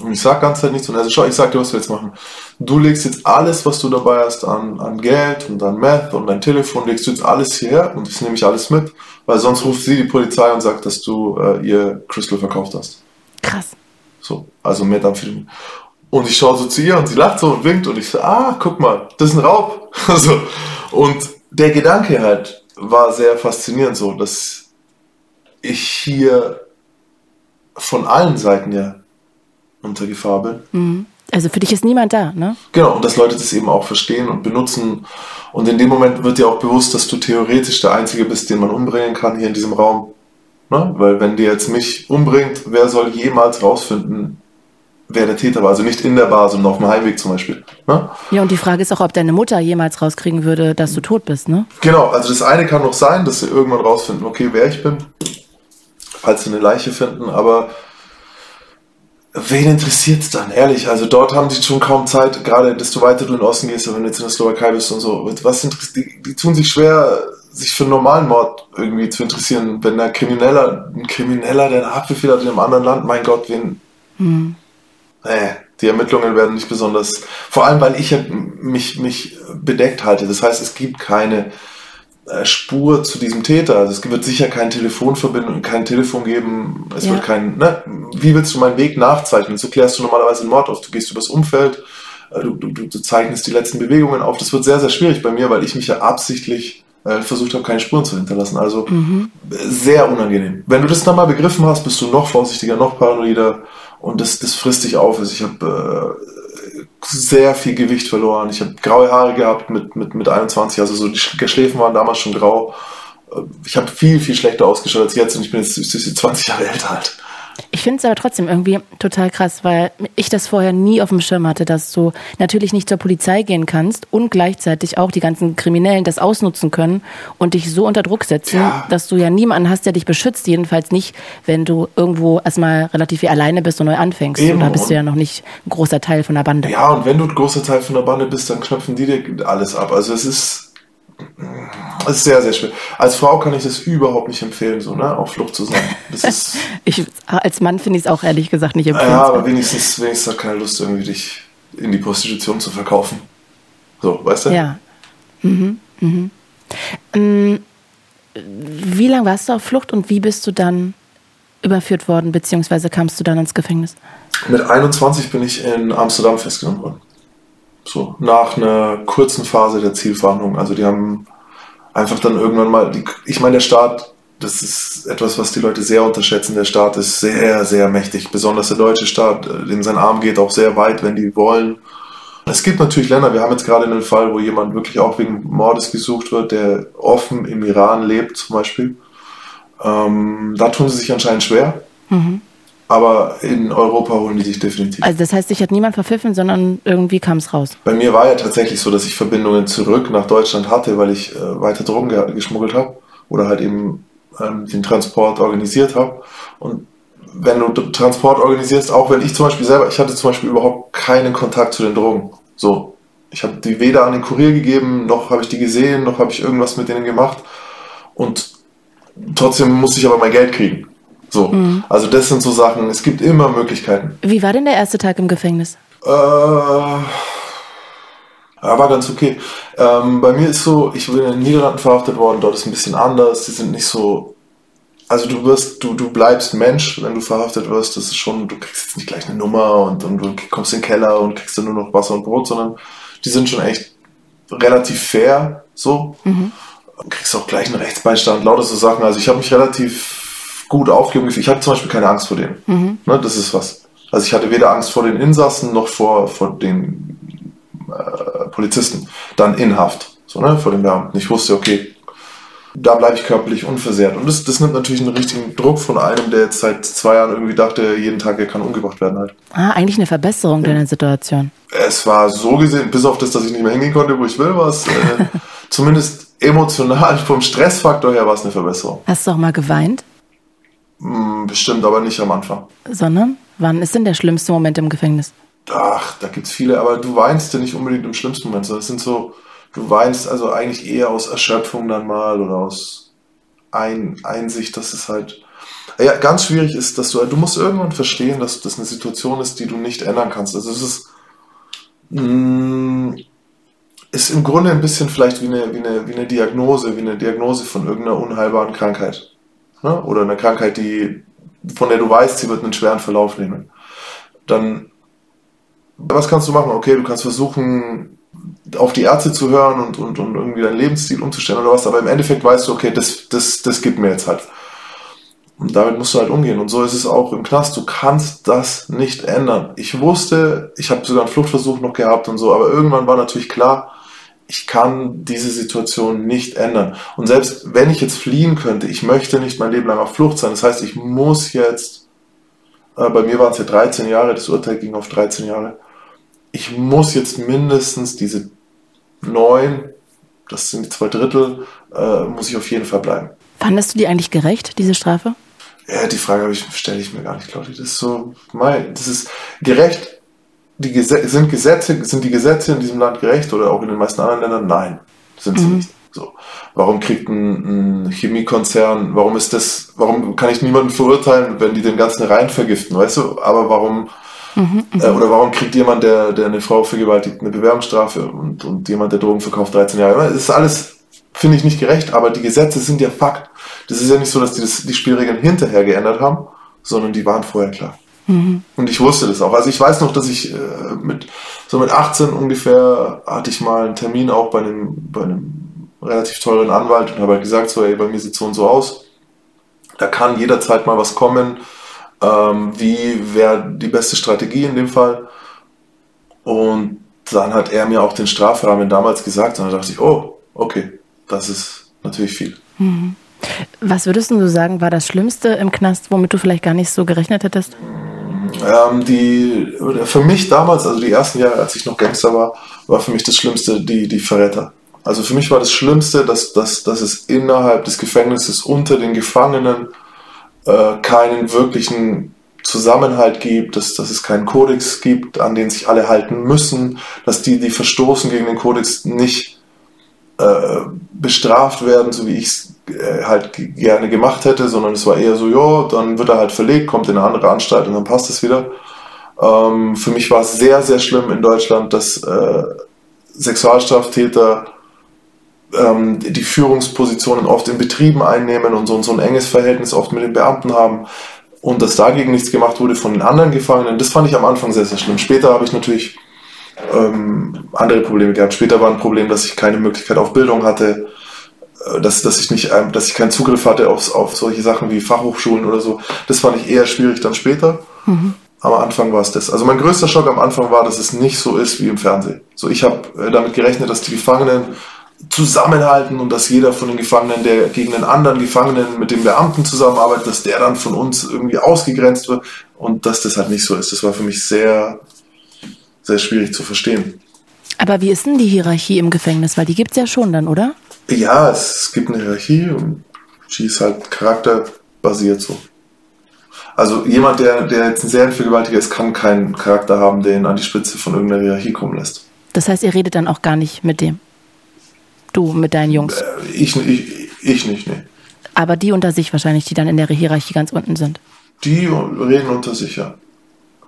Und ich sag ganz halt nichts und er so, schau, ich sag dir, was wir jetzt machen. Du legst jetzt alles, was du dabei hast an, an Geld und an Meth und dein Telefon, legst du jetzt alles hierher und das nehme ich alles mit, weil sonst ruft sie die Polizei und sagt, dass du äh, ihr Crystal verkauft hast. Krass. So, also Methamphetamin. Und ich schaue so zu ihr und sie lacht so und winkt und ich so, ah, guck mal, das ist ein Raub. <laughs> Also, und der Gedanke halt war sehr faszinierend so, dass ich hier von allen Seiten ja unter Gefahr bin. Mhm. Also für dich ist niemand da, ne? Genau, und dass Leute das eben auch verstehen und benutzen. Und in dem Moment wird dir auch bewusst, dass du theoretisch der Einzige bist, den man umbringen kann hier in diesem Raum. Ne? Weil wenn dir jetzt mich umbringt, wer soll jemals rausfinden, wer der Täter war? Also nicht in der Bar, sondern auf dem Heimweg zum Beispiel. Ne? Ja, und die Frage ist auch, ob deine Mutter jemals rauskriegen würde, dass du tot bist, ne? Genau, also das eine kann noch sein, dass sie irgendwann rausfinden, okay, wer ich bin, falls sie eine Leiche finden, aber wen interessiert es dann, ehrlich? Also dort haben die schon kaum Zeit, gerade desto weiter du in den Osten gehst, wenn du jetzt in der Slowakei bist und so. Was die, die tun sich schwer, sich für einen normalen Mord irgendwie zu interessieren. Wenn ein Krimineller, ein Krimineller, der einen Haftbefehl hat in einem anderen Land, mein Gott, wen. Hm. Nee, die Ermittlungen werden nicht besonders. Vor allem, weil ich mich, mich bedeckt halte. Das heißt, es gibt keine Spur zu diesem Täter. Also es wird sicher kein Telefonverbindung, kein Telefon geben. Es ja. wird kein, ne? Wie willst du meinen Weg nachzeichnen? So klärst du normalerweise einen Mord auf. Du gehst übers Umfeld, äh, du, du, du zeichnest die letzten Bewegungen auf. Das wird sehr, sehr schwierig bei mir, weil ich mich ja absichtlich äh, versucht habe, keine Spuren zu hinterlassen. Also mhm. sehr unangenehm. Wenn du das dann mal begriffen hast, bist du noch vorsichtiger, noch paranoider und das, das frisst dich auf. Also ich habe äh, sehr viel Gewicht verloren. Ich habe graue Haare gehabt mit, mit, mit 21, also so die Schläfen waren damals schon grau. Äh, ich habe viel, viel schlechter ausgeschaut als jetzt und ich bin jetzt 20 Jahre älter halt. Ich finde es aber trotzdem irgendwie total krass, weil ich das vorher nie auf dem Schirm hatte, dass du natürlich nicht zur Polizei gehen kannst und gleichzeitig auch die ganzen Kriminellen das ausnutzen können und dich so unter Druck setzen, ja. dass du ja niemanden hast, der dich beschützt. Jedenfalls nicht, wenn du irgendwo erstmal relativ wie alleine bist und neu anfängst. Eben. Da bist du ja noch nicht ein großer Teil von der Bande. Ja, und wenn du ein großer Teil von der Bande bist, dann knöpfen die dir alles ab. Also es ist das ist sehr, sehr schwer. Als Frau kann ich das überhaupt nicht empfehlen, so, ne, auf Flucht zu sein. Das ist, <laughs> ich, als Mann finde ich es auch ehrlich gesagt nicht empfehlen. Ja, aber wenigstens, wenigstens hat keine Lust, irgendwie dich in die Prostitution zu verkaufen. So, weißt du? Ja. Mhm, mhm. Ähm, wie lange warst du auf Flucht und wie bist du dann überführt worden, beziehungsweise kamst du dann ins Gefängnis? Mit 21 bin ich in Amsterdam festgenommen worden. So, nach einer kurzen Phase der Zielverhandlung. Also die haben einfach dann irgendwann mal, die, ich meine, der Staat, das ist etwas, was die Leute sehr unterschätzen. Der Staat ist sehr, sehr mächtig. Besonders der deutsche Staat, äh, in sein Arm geht auch sehr weit, wenn die wollen. Es gibt natürlich Länder, wir haben jetzt gerade einen Fall, wo jemand wirklich auch wegen Mordes gesucht wird, der offen im Iran lebt zum Beispiel. Ähm, da tun sie sich anscheinend schwer. Mhm. Aber in Europa holen die sich definitiv. Also das heißt, sich hat niemand verpfiffen, sondern irgendwie kam es raus. Bei mir war ja tatsächlich so, dass ich Verbindungen zurück nach Deutschland hatte, weil ich äh, weiter Drogen ge geschmuggelt habe oder halt eben ähm, den Transport organisiert habe. Und wenn du Transport organisierst, auch wenn ich zum Beispiel selber, ich hatte zum Beispiel überhaupt keinen Kontakt zu den Drogen. So, ich habe die weder an den Kurier gegeben, noch habe ich die gesehen, noch habe ich irgendwas mit denen gemacht. Und trotzdem musste ich aber mein Geld kriegen. So, mhm. also das sind so Sachen, es gibt immer Möglichkeiten. Wie war denn der erste Tag im Gefängnis? Äh, ja, war ganz okay. Ähm, bei mir ist so, ich bin in den Niederlanden verhaftet worden, dort ist ein bisschen anders, die sind nicht so, also du wirst, du, du bleibst Mensch, wenn du verhaftet wirst, das ist schon, du kriegst jetzt nicht gleich eine Nummer und, und du kommst in den Keller und kriegst dann nur noch Wasser und Brot, sondern die sind schon echt relativ fair, so. Mhm. Du kriegst auch gleich einen Rechtsbeistand, lauter so Sachen, also ich habe mich relativ gut aufgehoben Ich hatte zum Beispiel keine Angst vor denen. Mhm. Ne, das ist was. Also ich hatte weder Angst vor den Insassen noch vor, vor den äh, Polizisten. Dann in Haft, so, ne, vor den Beamten. Ich wusste, okay, da bleibe ich körperlich unversehrt. Und das, das nimmt natürlich einen richtigen Druck von einem, der jetzt seit zwei Jahren irgendwie dachte, jeden Tag er kann umgebracht werden halt. Ah, eigentlich eine Verbesserung ja. deiner Situation. Es war so gesehen, bis auf das, dass ich nicht mehr hingehen konnte, wo ich will, war es äh, <laughs> zumindest emotional <laughs> vom Stressfaktor her war es eine Verbesserung. Hast du auch mal geweint? Hm, bestimmt, aber nicht am Anfang. Sondern? Wann ist denn der schlimmste Moment im Gefängnis? Ach, da gibt's viele, aber du weinst ja nicht unbedingt im schlimmsten Moment, sondern es sind so, du weinst also eigentlich eher aus Erschöpfung dann mal oder aus ein, Einsicht, dass es halt ja, ganz schwierig ist, dass du, du musst irgendwann verstehen, dass das eine Situation ist, die du nicht ändern kannst. Also es ist, mh, mm, ist im Grunde ein bisschen vielleicht wie eine, wie eine, wie eine Diagnose, wie eine Diagnose von irgendeiner unheilbaren Krankheit. Ne? Oder eine Krankheit, die, von der du weißt, sie wird einen schweren Verlauf nehmen. Dann, was kannst du machen? Okay, du kannst versuchen, auf die Ärzte zu hören und, und, und irgendwie deinen Lebensstil umzustellen oder was, aber im Endeffekt weißt du, okay, das, das, das gibt mir jetzt halt. Und damit musst du halt umgehen. Und so ist es auch im Knast. Du kannst das nicht ändern. Ich wusste, ich habe sogar einen Fluchtversuch noch gehabt und so, aber irgendwann war natürlich klar, ich kann diese Situation nicht ändern. Und selbst wenn ich jetzt fliehen könnte, ich möchte nicht mein Leben lang auf Flucht sein. Das heißt, ich muss jetzt, äh, bei mir waren es ja 13 Jahre, das Urteil ging auf 13 Jahre, ich muss jetzt mindestens diese neun, das sind die zwei Drittel, äh, muss ich auf jeden Fall bleiben. Fandest du die eigentlich gerecht, diese Strafe? Ja, die Frage stelle ich mir gar nicht, Claudia. Das ist so, mein, das ist gerecht. Die Gesetze, sind Gesetze, sind die Gesetze in diesem Land gerecht oder auch in den meisten anderen Ländern? Nein, sind sie mhm. nicht. So. Warum kriegt ein, ein, Chemiekonzern, warum ist das, warum kann ich niemanden verurteilen, wenn die den ganzen Rhein vergiften, weißt du? Aber warum, mhm, äh, oder warum kriegt jemand, der, der eine Frau vergewaltigt, eine Bewährungsstrafe und, und jemand, der Drogen verkauft, 13 Jahre? Das ist alles, finde ich nicht gerecht, aber die Gesetze sind ja Fakt. Das ist ja nicht so, dass die das, die Spielregeln hinterher geändert haben, sondern die waren vorher klar. Mhm. Und ich wusste das auch. Also ich weiß noch, dass ich äh, mit so mit 18 ungefähr hatte ich mal einen Termin auch bei einem, bei einem relativ teuren Anwalt und habe halt gesagt, so, ey, bei mir sieht so und so aus. Da kann jederzeit mal was kommen. Ähm, wie wäre die beste Strategie in dem Fall? Und dann hat er mir auch den Strafrahmen damals gesagt und dann dachte ich, oh, okay, das ist natürlich viel. Mhm. Was würdest du sagen, war das Schlimmste im Knast, womit du vielleicht gar nicht so gerechnet hättest? Ähm, die, für mich damals, also die ersten Jahre, als ich noch Gangster war, war für mich das Schlimmste die, die Verräter. Also für mich war das Schlimmste, dass, dass, dass es innerhalb des Gefängnisses unter den Gefangenen äh, keinen wirklichen Zusammenhalt gibt, dass, dass es keinen Kodex gibt, an den sich alle halten müssen, dass die, die verstoßen gegen den Kodex, nicht äh, bestraft werden, so wie ich es halt gerne gemacht hätte, sondern es war eher so, ja, dann wird er halt verlegt, kommt in eine andere Anstalt und dann passt es wieder. Ähm, für mich war es sehr, sehr schlimm in Deutschland, dass äh, Sexualstraftäter ähm, die Führungspositionen oft in Betrieben einnehmen und so, so ein enges Verhältnis oft mit den Beamten haben und dass dagegen nichts gemacht wurde von den anderen Gefangenen. Das fand ich am Anfang sehr, sehr schlimm. Später habe ich natürlich ähm, andere Probleme gehabt. Später war ein Problem, dass ich keine Möglichkeit auf Bildung hatte äh, dass, dass ich nicht, ähm, dass ich keinen Zugriff hatte auf, auf solche Sachen wie Fachhochschulen oder so. Das fand ich eher schwierig dann später. Mhm. Am Anfang war es das. Also mein größter Schock am Anfang war, dass es nicht so ist wie im Fernsehen. So, ich habe äh, damit gerechnet, dass die Gefangenen zusammenhalten und dass jeder von den Gefangenen, der gegen den anderen Gefangenen mit dem Beamten zusammenarbeitet, dass der dann von uns irgendwie ausgegrenzt wird und dass das halt nicht so ist. Das war für mich sehr, sehr schwierig zu verstehen. Aber wie ist denn die Hierarchie im Gefängnis? Weil die gibt es ja schon dann, oder? Ja, es gibt eine Hierarchie und die ist halt charakterbasiert so. Also jemand, der, der jetzt ein Serienvergewaltiger ist, kann keinen Charakter haben, der ihn an die Spitze von irgendeiner Hierarchie kommen lässt. Das heißt, ihr redet dann auch gar nicht mit dem? Du mit deinen Jungs? Äh, ich, ich, ich nicht, nee. Aber die unter sich wahrscheinlich, die dann in der Hierarchie ganz unten sind? Die reden unter sich, ja.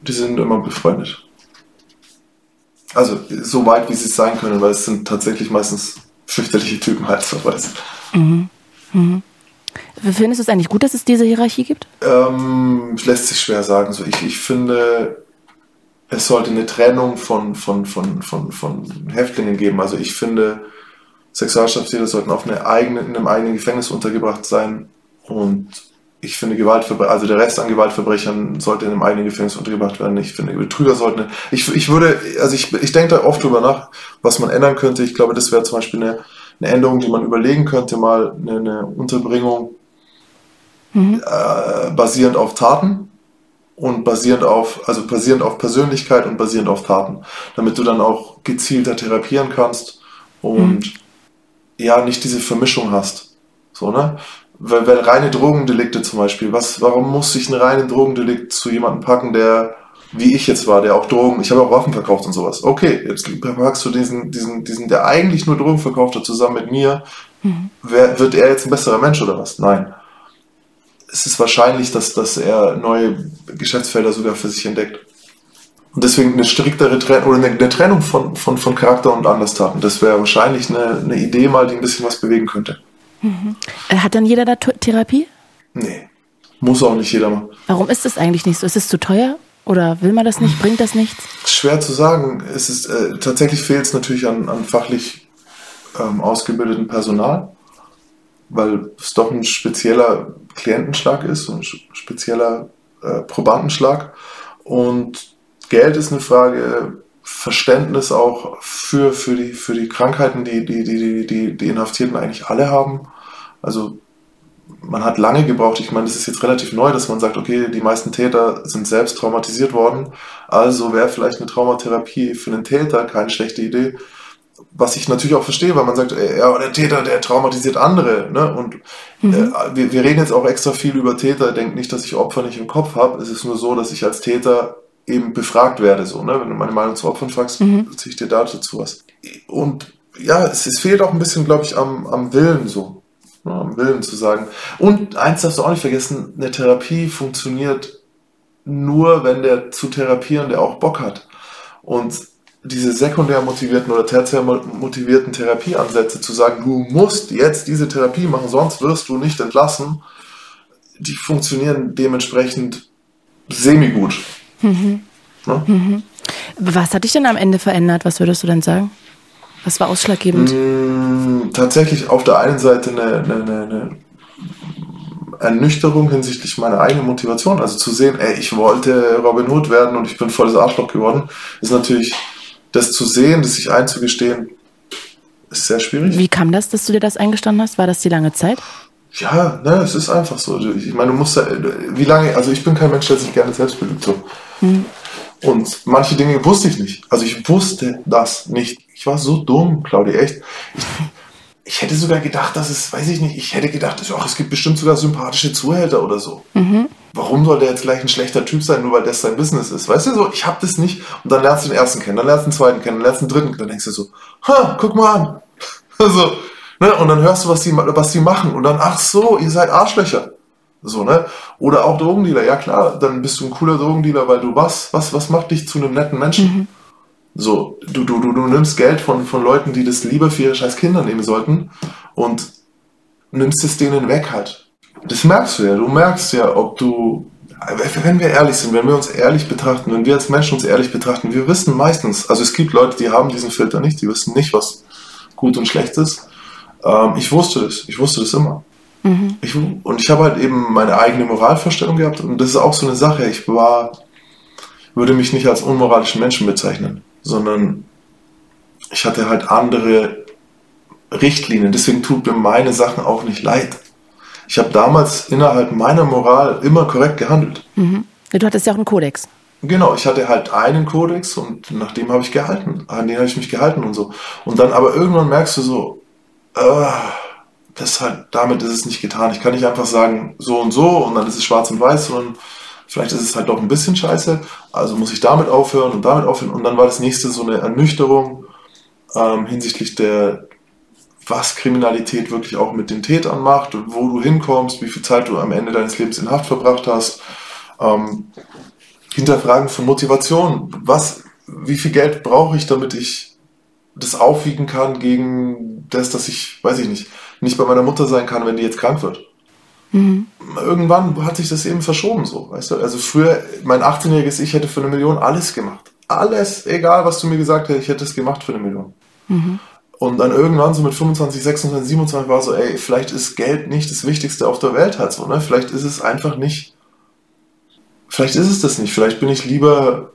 Die sind immer befreundet. Also so weit, wie sie es sein können, weil es sind tatsächlich meistens fürchterliche Typen halt, so weiß. Mhm. Mhm. Findest du es eigentlich gut, dass es diese Hierarchie gibt? Ähm, lässt sich schwer sagen. So, ich, ich finde, es sollte eine Trennung von, von, von, von, von Häftlingen geben. Also ich finde, Sexualstraftäter sollten auf eine eigene, in einem eigenen Gefängnis untergebracht sein und ich finde Gewaltverbrecher, also der Rest an Gewaltverbrechern sollte in einem eigenen Gefängnis untergebracht werden. Ich finde Betrüger sollten, ich, ich würde, also ich, ich denke da oft drüber nach, was man ändern könnte. Ich glaube, das wäre zum Beispiel eine, eine Änderung, die man überlegen könnte, mal eine, eine Unterbringung mhm. äh, basierend auf Taten und basierend auf, also basierend auf Persönlichkeit und basierend auf Taten, damit du dann auch gezielter therapieren kannst und mhm. ja, nicht diese Vermischung hast. So, ne? Weil, weil reine Drogendelikte zum Beispiel, was, warum muss sich ein reinen Drogendelikt zu jemandem packen, der wie ich jetzt war, der auch Drogen, ich habe auch Waffen verkauft und sowas. Okay, jetzt packst du diesen, diesen, diesen, der eigentlich nur Drogen verkauft hat, zusammen mit mir Mhm. Wer, wird er jetzt ein besserer Mensch oder was? Nein. Es ist wahrscheinlich, dass, dass er neue Geschäftsfelder sogar für sich entdeckt. Und deswegen eine striktere Trennung oder eine, Trennung von, von, von Charakter und Anderstaten. Das wäre wahrscheinlich eine, eine Idee mal, die ein bisschen was bewegen könnte. Mhm. Hat dann jeder da Therapie? Nee. Muss auch nicht jeder machen. Warum ist das eigentlich nicht so? Ist es zu teuer? Oder will man das nicht? Bringt das nichts? Schwer zu sagen. Es ist, äh, tatsächlich fehlt es natürlich an, an fachlich ähm, ausgebildeten Personal, weil es doch ein spezieller Klientenschlag ist, ein spezieller äh, Probandenschlag. Und Geld ist eine Frage, Verständnis auch für, für, die, für die Krankheiten, die die, die, die, die Inhaftierten eigentlich alle haben. Also man hat lange gebraucht, ich meine, das ist jetzt relativ neu, dass man sagt, okay, die meisten Täter sind selbst traumatisiert worden, also wäre vielleicht eine Traumatherapie für einen Täter keine schlechte Idee. Was ich natürlich auch verstehe, weil man sagt, ja, der Täter, der traumatisiert andere. Ne? Und mhm. äh, wir, wir reden jetzt auch extra viel über Täter. Denkt nicht, dass ich Opfer nicht im Kopf habe. Es ist nur so, dass ich als Täter eben befragt werde, so, ne? Wenn du meine Meinung zu Opfern fragst, mhm. ziehe ich dir dazu was. Und ja, es, es fehlt auch ein bisschen, glaube ich, am, am Willen so. Ne? Am Willen zu sagen. Und eins darfst du auch nicht vergessen, eine Therapie funktioniert nur, wenn der zu therapieren, der auch Bock hat. Und diese sekundär motivierten oder tertiär motivierten Therapieansätze zu sagen, du musst jetzt diese Therapie machen, sonst wirst du nicht entlassen, die funktionieren dementsprechend semi-gut. Mhm. Ne? Mhm. Was hat dich denn am Ende verändert? Was würdest du denn sagen? Was war ausschlaggebend? Mm, tatsächlich auf der einen Seite eine, eine, eine Ernüchterung hinsichtlich meiner eigenen Motivation. Also zu sehen, ey, ich wollte Robin Hood werden und ich bin volles Arschloch geworden, ist natürlich, das zu sehen, das sich einzugestehen, ist sehr schwierig. Wie kam das, dass du dir das eingestanden hast? War das die lange Zeit? Ja, ne, es ist einfach so. Ich meine, du musst, wie lange, also ich bin kein Mensch, der sich gerne selbst belügt. So. Hm. Und manche Dinge wusste ich nicht. Also ich wusste das nicht. Ich war so dumm, Claudia, echt. Ich, ich hätte sogar gedacht, dass es, weiß ich nicht, ich hätte gedacht, ach, es gibt bestimmt sogar sympathische Zuhälter oder so. Mhm. Warum soll der jetzt gleich ein schlechter Typ sein, nur weil das sein Business ist? Weißt du so, ich hab das nicht. Und dann lernst du den ersten kennen, dann lernst du den zweiten kennen, dann lernst du den dritten, dann denkst du so, ha, guck mal an. <laughs> Also, ne? Und dann hörst du, was die, was die machen. Und dann, ach so, ihr seid Arschlöcher. So, ne? Oder auch Drogendealer. Ja klar, dann bist du ein cooler Drogendealer, weil du was? Was, was macht dich zu einem netten Menschen? Mhm. So, du, du, du, du nimmst Geld von, von Leuten, die das lieber für ihre scheiß Kinder nehmen sollten und nimmst es denen weg halt. Das merkst du ja. Du merkst ja, ob du, wenn wir ehrlich sind, wenn wir uns ehrlich betrachten, wenn wir als Menschen uns ehrlich betrachten, wir wissen meistens, also es gibt Leute, die haben diesen Filter nicht, die wissen nicht, was gut und schlecht ist. Ähm, ich wusste das, ich wusste das immer. Mhm. Ich, und ich habe halt eben meine eigene Moralvorstellung gehabt und das ist auch so eine Sache. Ich war, würde mich nicht als unmoralischen Menschen bezeichnen, sondern ich hatte halt andere Richtlinien. Deswegen tut mir meine Sachen auch nicht leid. Ich habe damals innerhalb meiner Moral immer korrekt gehandelt. Mhm. Du hattest ja auch einen Kodex. Genau, ich hatte halt einen Kodex und nach dem habe ich gehalten, an den habe ich mich gehalten und so. Und dann aber irgendwann merkst du so, äh, das halt, damit ist es nicht getan. Ich kann nicht einfach sagen, so und so und dann ist es schwarz und weiß, sondern vielleicht ist es halt doch ein bisschen scheiße. Also muss ich damit aufhören und damit aufhören. Und dann war das nächste so eine Ernüchterung ähm, hinsichtlich der, was Kriminalität wirklich auch mit den Tätern macht wo du hinkommst, wie viel Zeit du am Ende deines Lebens in Haft verbracht hast. Ähm, Hinterfragen von Motivation. Was, wie viel Geld brauche ich, damit ich das aufwiegen kann gegen das, dass ich, weiß ich nicht, nicht bei meiner Mutter sein kann, wenn die jetzt krank wird. Mhm. Irgendwann hat sich das eben verschoben so, weißt du? Also früher, mein 18-jähriges Ich hätte für eine Million alles gemacht. Alles, egal was du mir gesagt hättest, ich hätte es gemacht für eine Million. Mhm. Und dann irgendwann so mit 25, 26, 27 war so, ey, vielleicht ist Geld nicht das Wichtigste auf der Welt halt so, ne? Vielleicht ist es einfach nicht, vielleicht ist es das nicht. Vielleicht bin ich lieber,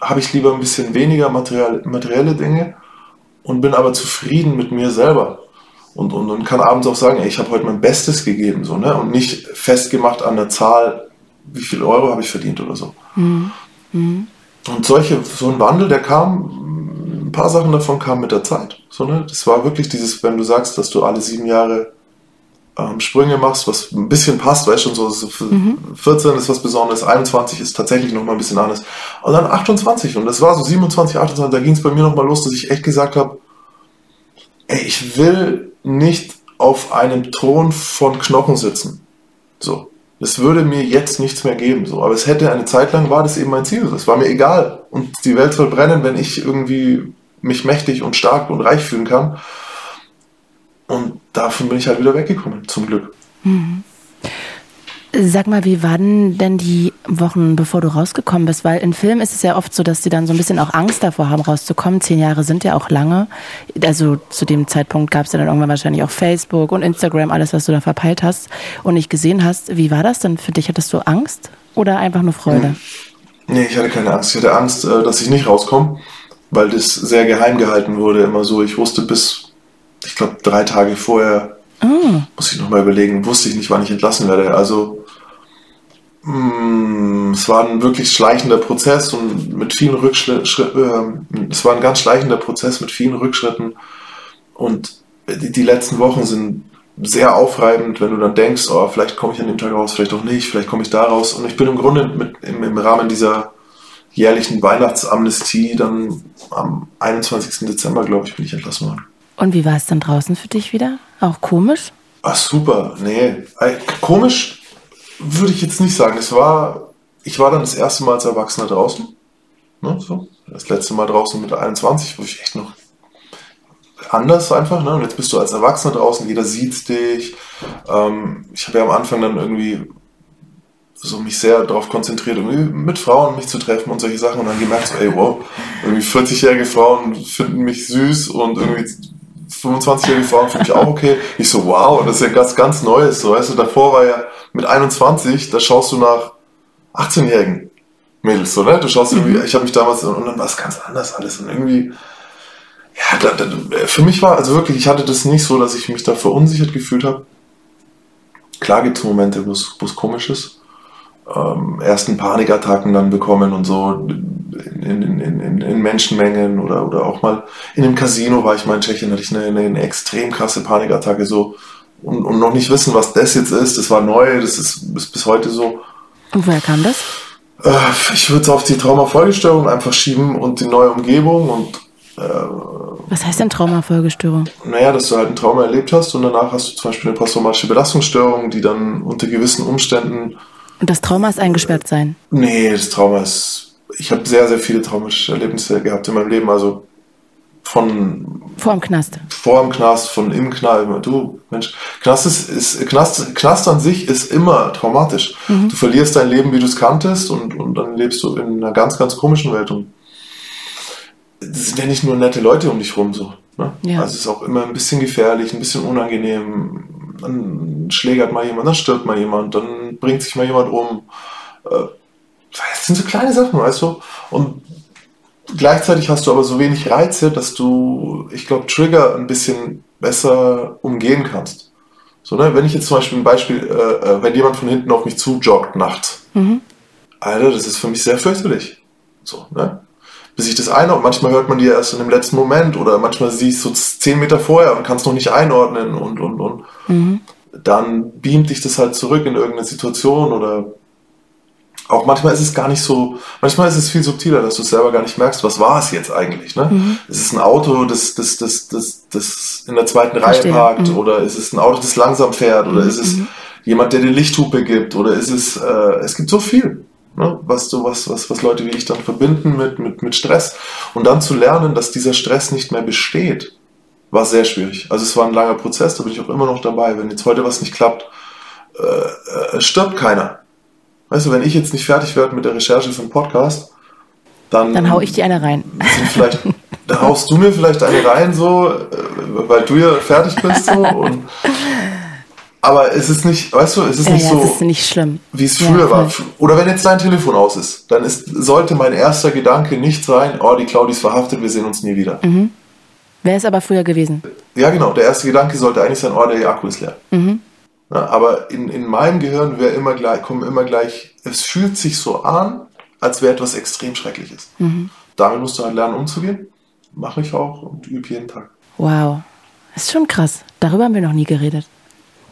habe ich lieber ein bisschen weniger materielle Dinge und bin aber zufrieden mit mir selber und, und, und kann abends auch sagen, ey, ich habe heute mein Bestes gegeben, so, ne? Und nicht festgemacht an der Zahl, wie viel Euro habe ich verdient oder so. Mhm. Mhm. Und solche, so ein Wandel, der kam, ein paar Sachen davon kamen mit der Zeit. So, ne? Das war wirklich dieses, wenn du sagst, dass du alle sieben Jahre ähm, Sprünge machst, was ein bisschen passt, weißt du, so, so mhm. 14 ist was Besonderes, 21 ist tatsächlich nochmal ein bisschen anders. Und dann 28 und das war so 27, 28, da ging es bei mir nochmal los, dass ich echt gesagt habe, ich will nicht auf einem Thron von Knochen sitzen. So. Es würde mir jetzt nichts mehr geben, so. Aber es hätte eine Zeit lang war das eben mein Ziel. Es war mir egal. Und die Welt soll brennen, wenn ich irgendwie mich mächtig und stark und reich fühlen kann. Und davon bin ich halt wieder weggekommen, zum Glück. Mhm. Sag mal, wie waren denn die Wochen, bevor du rausgekommen bist? Weil in Filmen ist es ja oft so, dass sie dann so ein bisschen auch Angst davor haben, rauszukommen. Zehn Jahre sind ja auch lange. Also zu dem Zeitpunkt gab es ja dann irgendwann wahrscheinlich auch Facebook und Instagram, alles, was du da verpeilt hast und nicht gesehen hast. Wie war das denn für dich? Hattest du Angst oder einfach nur Freude? Nee, ich hatte keine Angst. Ich hatte Angst, äh, dass ich nicht rauskomme, weil das sehr geheim gehalten wurde. Immer so. Ich wusste bis, ich glaube, drei Tage vorher, oh. muss ich nochmal überlegen, wusste ich nicht, wann ich entlassen werde. Also Mm, es war ein wirklich schleichender Prozess und mit vielen Rückschritten, äh, es war ein ganz schleichender Prozess mit vielen Rückschritten und die, die, letzten Wochen sind sehr aufreibend, wenn du dann denkst, oh, vielleicht komme ich an dem Tag raus, vielleicht auch nicht, vielleicht komme ich da raus und ich bin im Grunde mit, im, im Rahmen dieser jährlichen Weihnachtsamnestie dann am 21. Dezember, glaube ich, bin ich entlassen worden. Und wie war es dann draußen für dich wieder? Auch komisch? Ach super, nee, komisch würde ich jetzt nicht sagen. Es war, ich war dann das erste Mal als Erwachsener draußen. Ne, so. Das letzte Mal draußen mit 21, wo ich echt noch anders einfach. Ne? Und jetzt bist du als Erwachsener draußen, jeder sieht dich. Ähm, ich habe ja am Anfang dann irgendwie so mich sehr darauf konzentriert, irgendwie mit Frauen mich zu treffen und solche Sachen und dann gemerkt, so, ey, wow, irgendwie 40-jährige Frauen finden mich süß und irgendwie 25-jährige Frauen finde ich auch okay. Ich so, wow, das ist ja ganz, ganz Neues. So, weißt du, davor war ja mit 21, da schaust du nach 18-jährigen Mädels, so, ne? Du schaust mhm. irgendwie, ich habe mich damals, und dann war es ganz anders alles. Und irgendwie, ja, da, da, für mich war, also wirklich, ich hatte das nicht so, dass ich mich da verunsichert gefühlt habe. Klar gibt es Momente, wo es komisch ist. Ähm, ersten Panikattacken dann bekommen und so in, in, in, in, Menschenmengen oder, oder auch mal in einem Casino war ich mal in Tschechien, hatte ich eine, eine, eine extrem krasse Panikattacke, so und, und noch nicht wissen, was das jetzt ist. Das war neu, das ist, ist bis heute so. Und woher kam das? Äh, ich würde es auf die Traumafolgestörung einfach schieben und die neue Umgebung und äh, was heißt denn Traumafolgestörung? Naja, dass du halt ein Trauma erlebt hast und danach hast du zum Beispiel eine posttraumatische Belastungsstörung, die dann unter gewissen Umständen. Und das Trauma ist eingesperrt sein? Nee, das Trauma ist. Ich habe sehr, sehr viele traumatische Erlebnisse gehabt in meinem Leben. Also von vor dem Knast. Vor dem Knast, von im Knast. Du, Mensch, Knast ist, ist Knast, Knast an sich ist immer traumatisch. Mhm. Du verlierst dein Leben, wie du es kanntest, und, und dann lebst du in einer ganz, ganz komischen Welt. Und es sind ja nicht nur nette Leute um dich rum so. Ne? Ja. Also es ist auch immer ein bisschen gefährlich, ein bisschen unangenehm. Dann schlägert mal jemand, dann stirbt mal jemand, dann bringt sich mal jemand um. Äh, das sind so kleine Sachen, weißt du? Und Gleichzeitig hast du aber so wenig Reize, dass du, ich glaube, Trigger ein bisschen besser umgehen kannst. So, ne? Wenn ich jetzt zum Beispiel ein Beispiel, äh, äh wenn jemand von hinten auf mich zujoggt nachts, mhm. Alter, das ist für mich sehr fürchterlich. So, ne? Bis ich das einordne, manchmal hört man die erst in dem letzten Moment oder manchmal siehst du zehn Meter vorher und kannst noch nicht einordnen und und und. Mhm. Dann beamt dich das halt zurück in irgendeine Situation oder auch manchmal ist es gar nicht so, manchmal ist es viel subtiler, dass du selber gar nicht merkst, was war es jetzt eigentlich. Ne? Mhm. Ist es ein Auto, das, das, das, das, das in der zweiten Verstehe. Reihe parkt mhm. oder ist es ein Auto, das langsam fährt oder mhm. ist es mhm. jemand, der dir Lichthupe gibt oder ist es, äh, es gibt so viel, ne? was, so was, was, was Leute wie ich dann verbinden mit, mit, mit Stress und dann zu lernen, dass dieser Stress nicht mehr besteht, war sehr schwierig. Also es war ein langer Prozess, da bin ich auch immer noch dabei. Wenn jetzt heute was nicht klappt, äh, äh, stirbt keiner Weißt du, wenn ich jetzt nicht fertig werde mit der Recherche für einen Podcast, dann. Dann hau ich dir eine rein. Vielleicht, dann haust du mir vielleicht eine rein, so, äh, weil du ja fertig bist, so. Und, aber es ist nicht, weißt du, es ist ja, nicht ja, so, ist nicht schlimm. wie es früher ja, war. Oder wenn jetzt dein Telefon aus ist, dann ist, sollte mein erster Gedanke nicht sein, oh, die Claudi ist verhaftet, wir sehen uns nie wieder. Mhm. Wäre es aber früher gewesen. Ja, genau. Der erste Gedanke sollte eigentlich sein, oh, der Akku ist leer. Mhm. Ja, aber in, in meinem Gehirn wäre immer gleich, kommen immer gleich, es fühlt sich so an, als wäre etwas extrem Schreckliches. Mhm. Damit musst du halt lernen, umzugehen. Mache ich auch und übe jeden Tag. Wow. Das ist schon krass. Darüber haben wir noch nie geredet.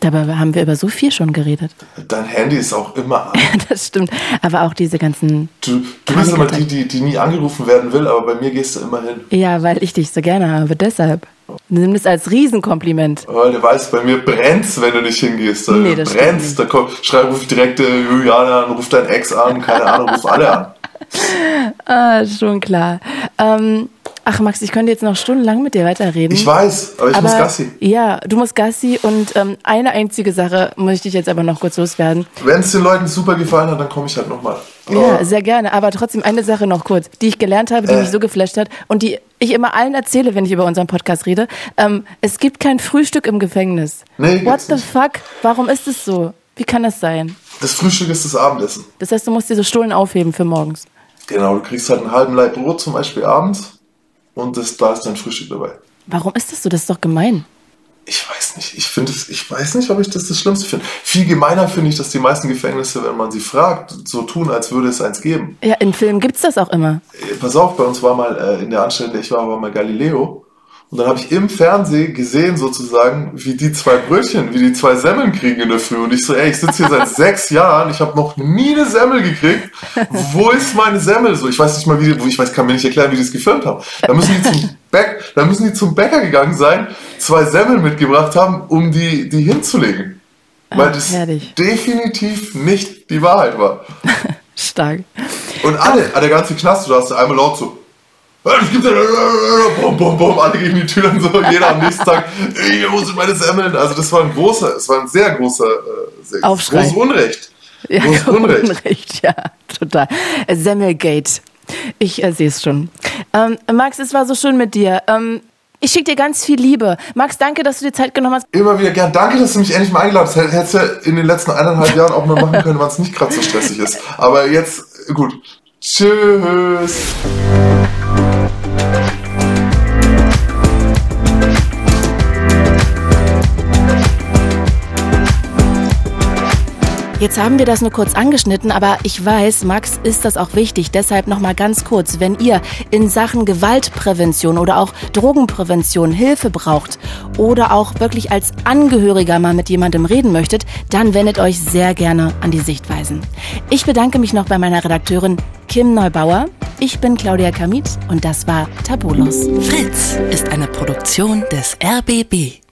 Dabei haben wir über so viel schon geredet. Dein Handy ist auch immer an. <laughs> das stimmt. Aber auch diese ganzen. Du, du bist immer die, die, die nie angerufen werden will, aber bei mir gehst du immer hin. Ja, weil ich dich so gerne habe, deshalb. Nimm das als Riesenkompliment. Weil du weißt, bei mir brennt's, wenn du nicht hingehst. Da Nee, das brennt's. Da kommt, schrei, ruf direkt äh, Juliana an, ruf dein Ex an, keine Ahnung, ruf alle an. <laughs> Ah, schon klar. Ähm, ach Max, ich könnte jetzt noch stundenlang mit dir weiterreden. Ich weiß, aber ich muss Gassi. Ja, du musst Gassi und ähm, eine einzige Sache muss ich jetzt aber noch kurz loswerden. Wenn es den Leuten super gefallen hat, dann komme ich halt nochmal. Ja, sehr gerne. Aber trotzdem eine Sache noch kurz, die ich gelernt habe, die Äh. mich so geflasht hat und die ich immer allen erzähle, wenn ich über unseren Podcast rede. Ähm, es gibt kein Frühstück im Gefängnis. Nee, What the nicht. fuck? Warum ist es so? Wie kann das sein? Das Frühstück ist das Abendessen. Das heißt, du musst diese Stullen aufheben für morgens. Genau, du kriegst halt einen halben Leib Brot zum Beispiel abends und das, da ist dein Frühstück dabei. Warum ist das so? Das ist doch gemein. Ich weiß nicht. Ich finde es, ich weiß nicht, ob ich das das Schlimmste finde. Viel gemeiner finde ich, dass die meisten Gefängnisse, wenn man sie fragt, so tun, als würde es eins geben. Ja, in Filmen gibt's das auch immer. Äh, Pass auf, bei uns war mal äh, in der Anstalt, ich war, war mal Galileo. Und dann habe ich im Fernsehen gesehen, sozusagen, wie die zwei Brötchen, wie die zwei Semmeln kriegen in der Früh. Und ich so, ey, ich sitze hier seit <laughs> sechs Jahren, ich habe noch nie eine Semmel gekriegt. Wo ist meine Semmel? So, ich weiß nicht mal, wie, die- ich weiß, kann mir nicht erklären, wie die es gefilmt haben. Da müssen die zum Bäck, da müssen die zum Bäcker gegangen sein, zwei Semmeln mitgebracht haben, um die, die hinzulegen. Weil das herrlich. definitiv nicht die Wahrheit war. <laughs> Stark. Und alle, der ganze Knast, du hast einmal laut so. Es gibt ja, bum, bum, bum, alle gegen die Türen so, jeder am nächsten Tag, <laughs> ey, wo sind meine Semmeln? Also das war ein großer, es war ein sehr großer, äh, sehr Aufschrei. großes Unrecht. Ja, Großes <laughs> Unrecht. Unrecht, ja, total. Semmelgate. Ich äh, sehe es schon. Ähm, Max, es war so schön mit dir. Ähm, ich schicke dir ganz viel Liebe. Max, danke, dass du dir Zeit genommen hast. Immer wieder gern. Danke, dass du mich endlich mal eingeladen hast. Hättest ja in den letzten eineinhalb <laughs> Jahren auch mal machen können, wann es nicht gerade so stressig ist. Aber jetzt, gut. Tschüss. Jetzt haben wir das nur kurz angeschnitten, aber ich weiß, Max ist das auch wichtig. Deshalb nochmal ganz kurz, wenn ihr in Sachen Gewaltprävention oder auch Drogenprävention Hilfe braucht oder auch wirklich als Angehöriger mal mit jemandem reden möchtet, dann wendet euch sehr gerne an die Sichtweisen. Ich bedanke mich noch bei meiner Redakteurin Kim Neubauer. Ich bin Claudia Kamit und das war Tabulos. Fritz ist eine Produktion des RBB.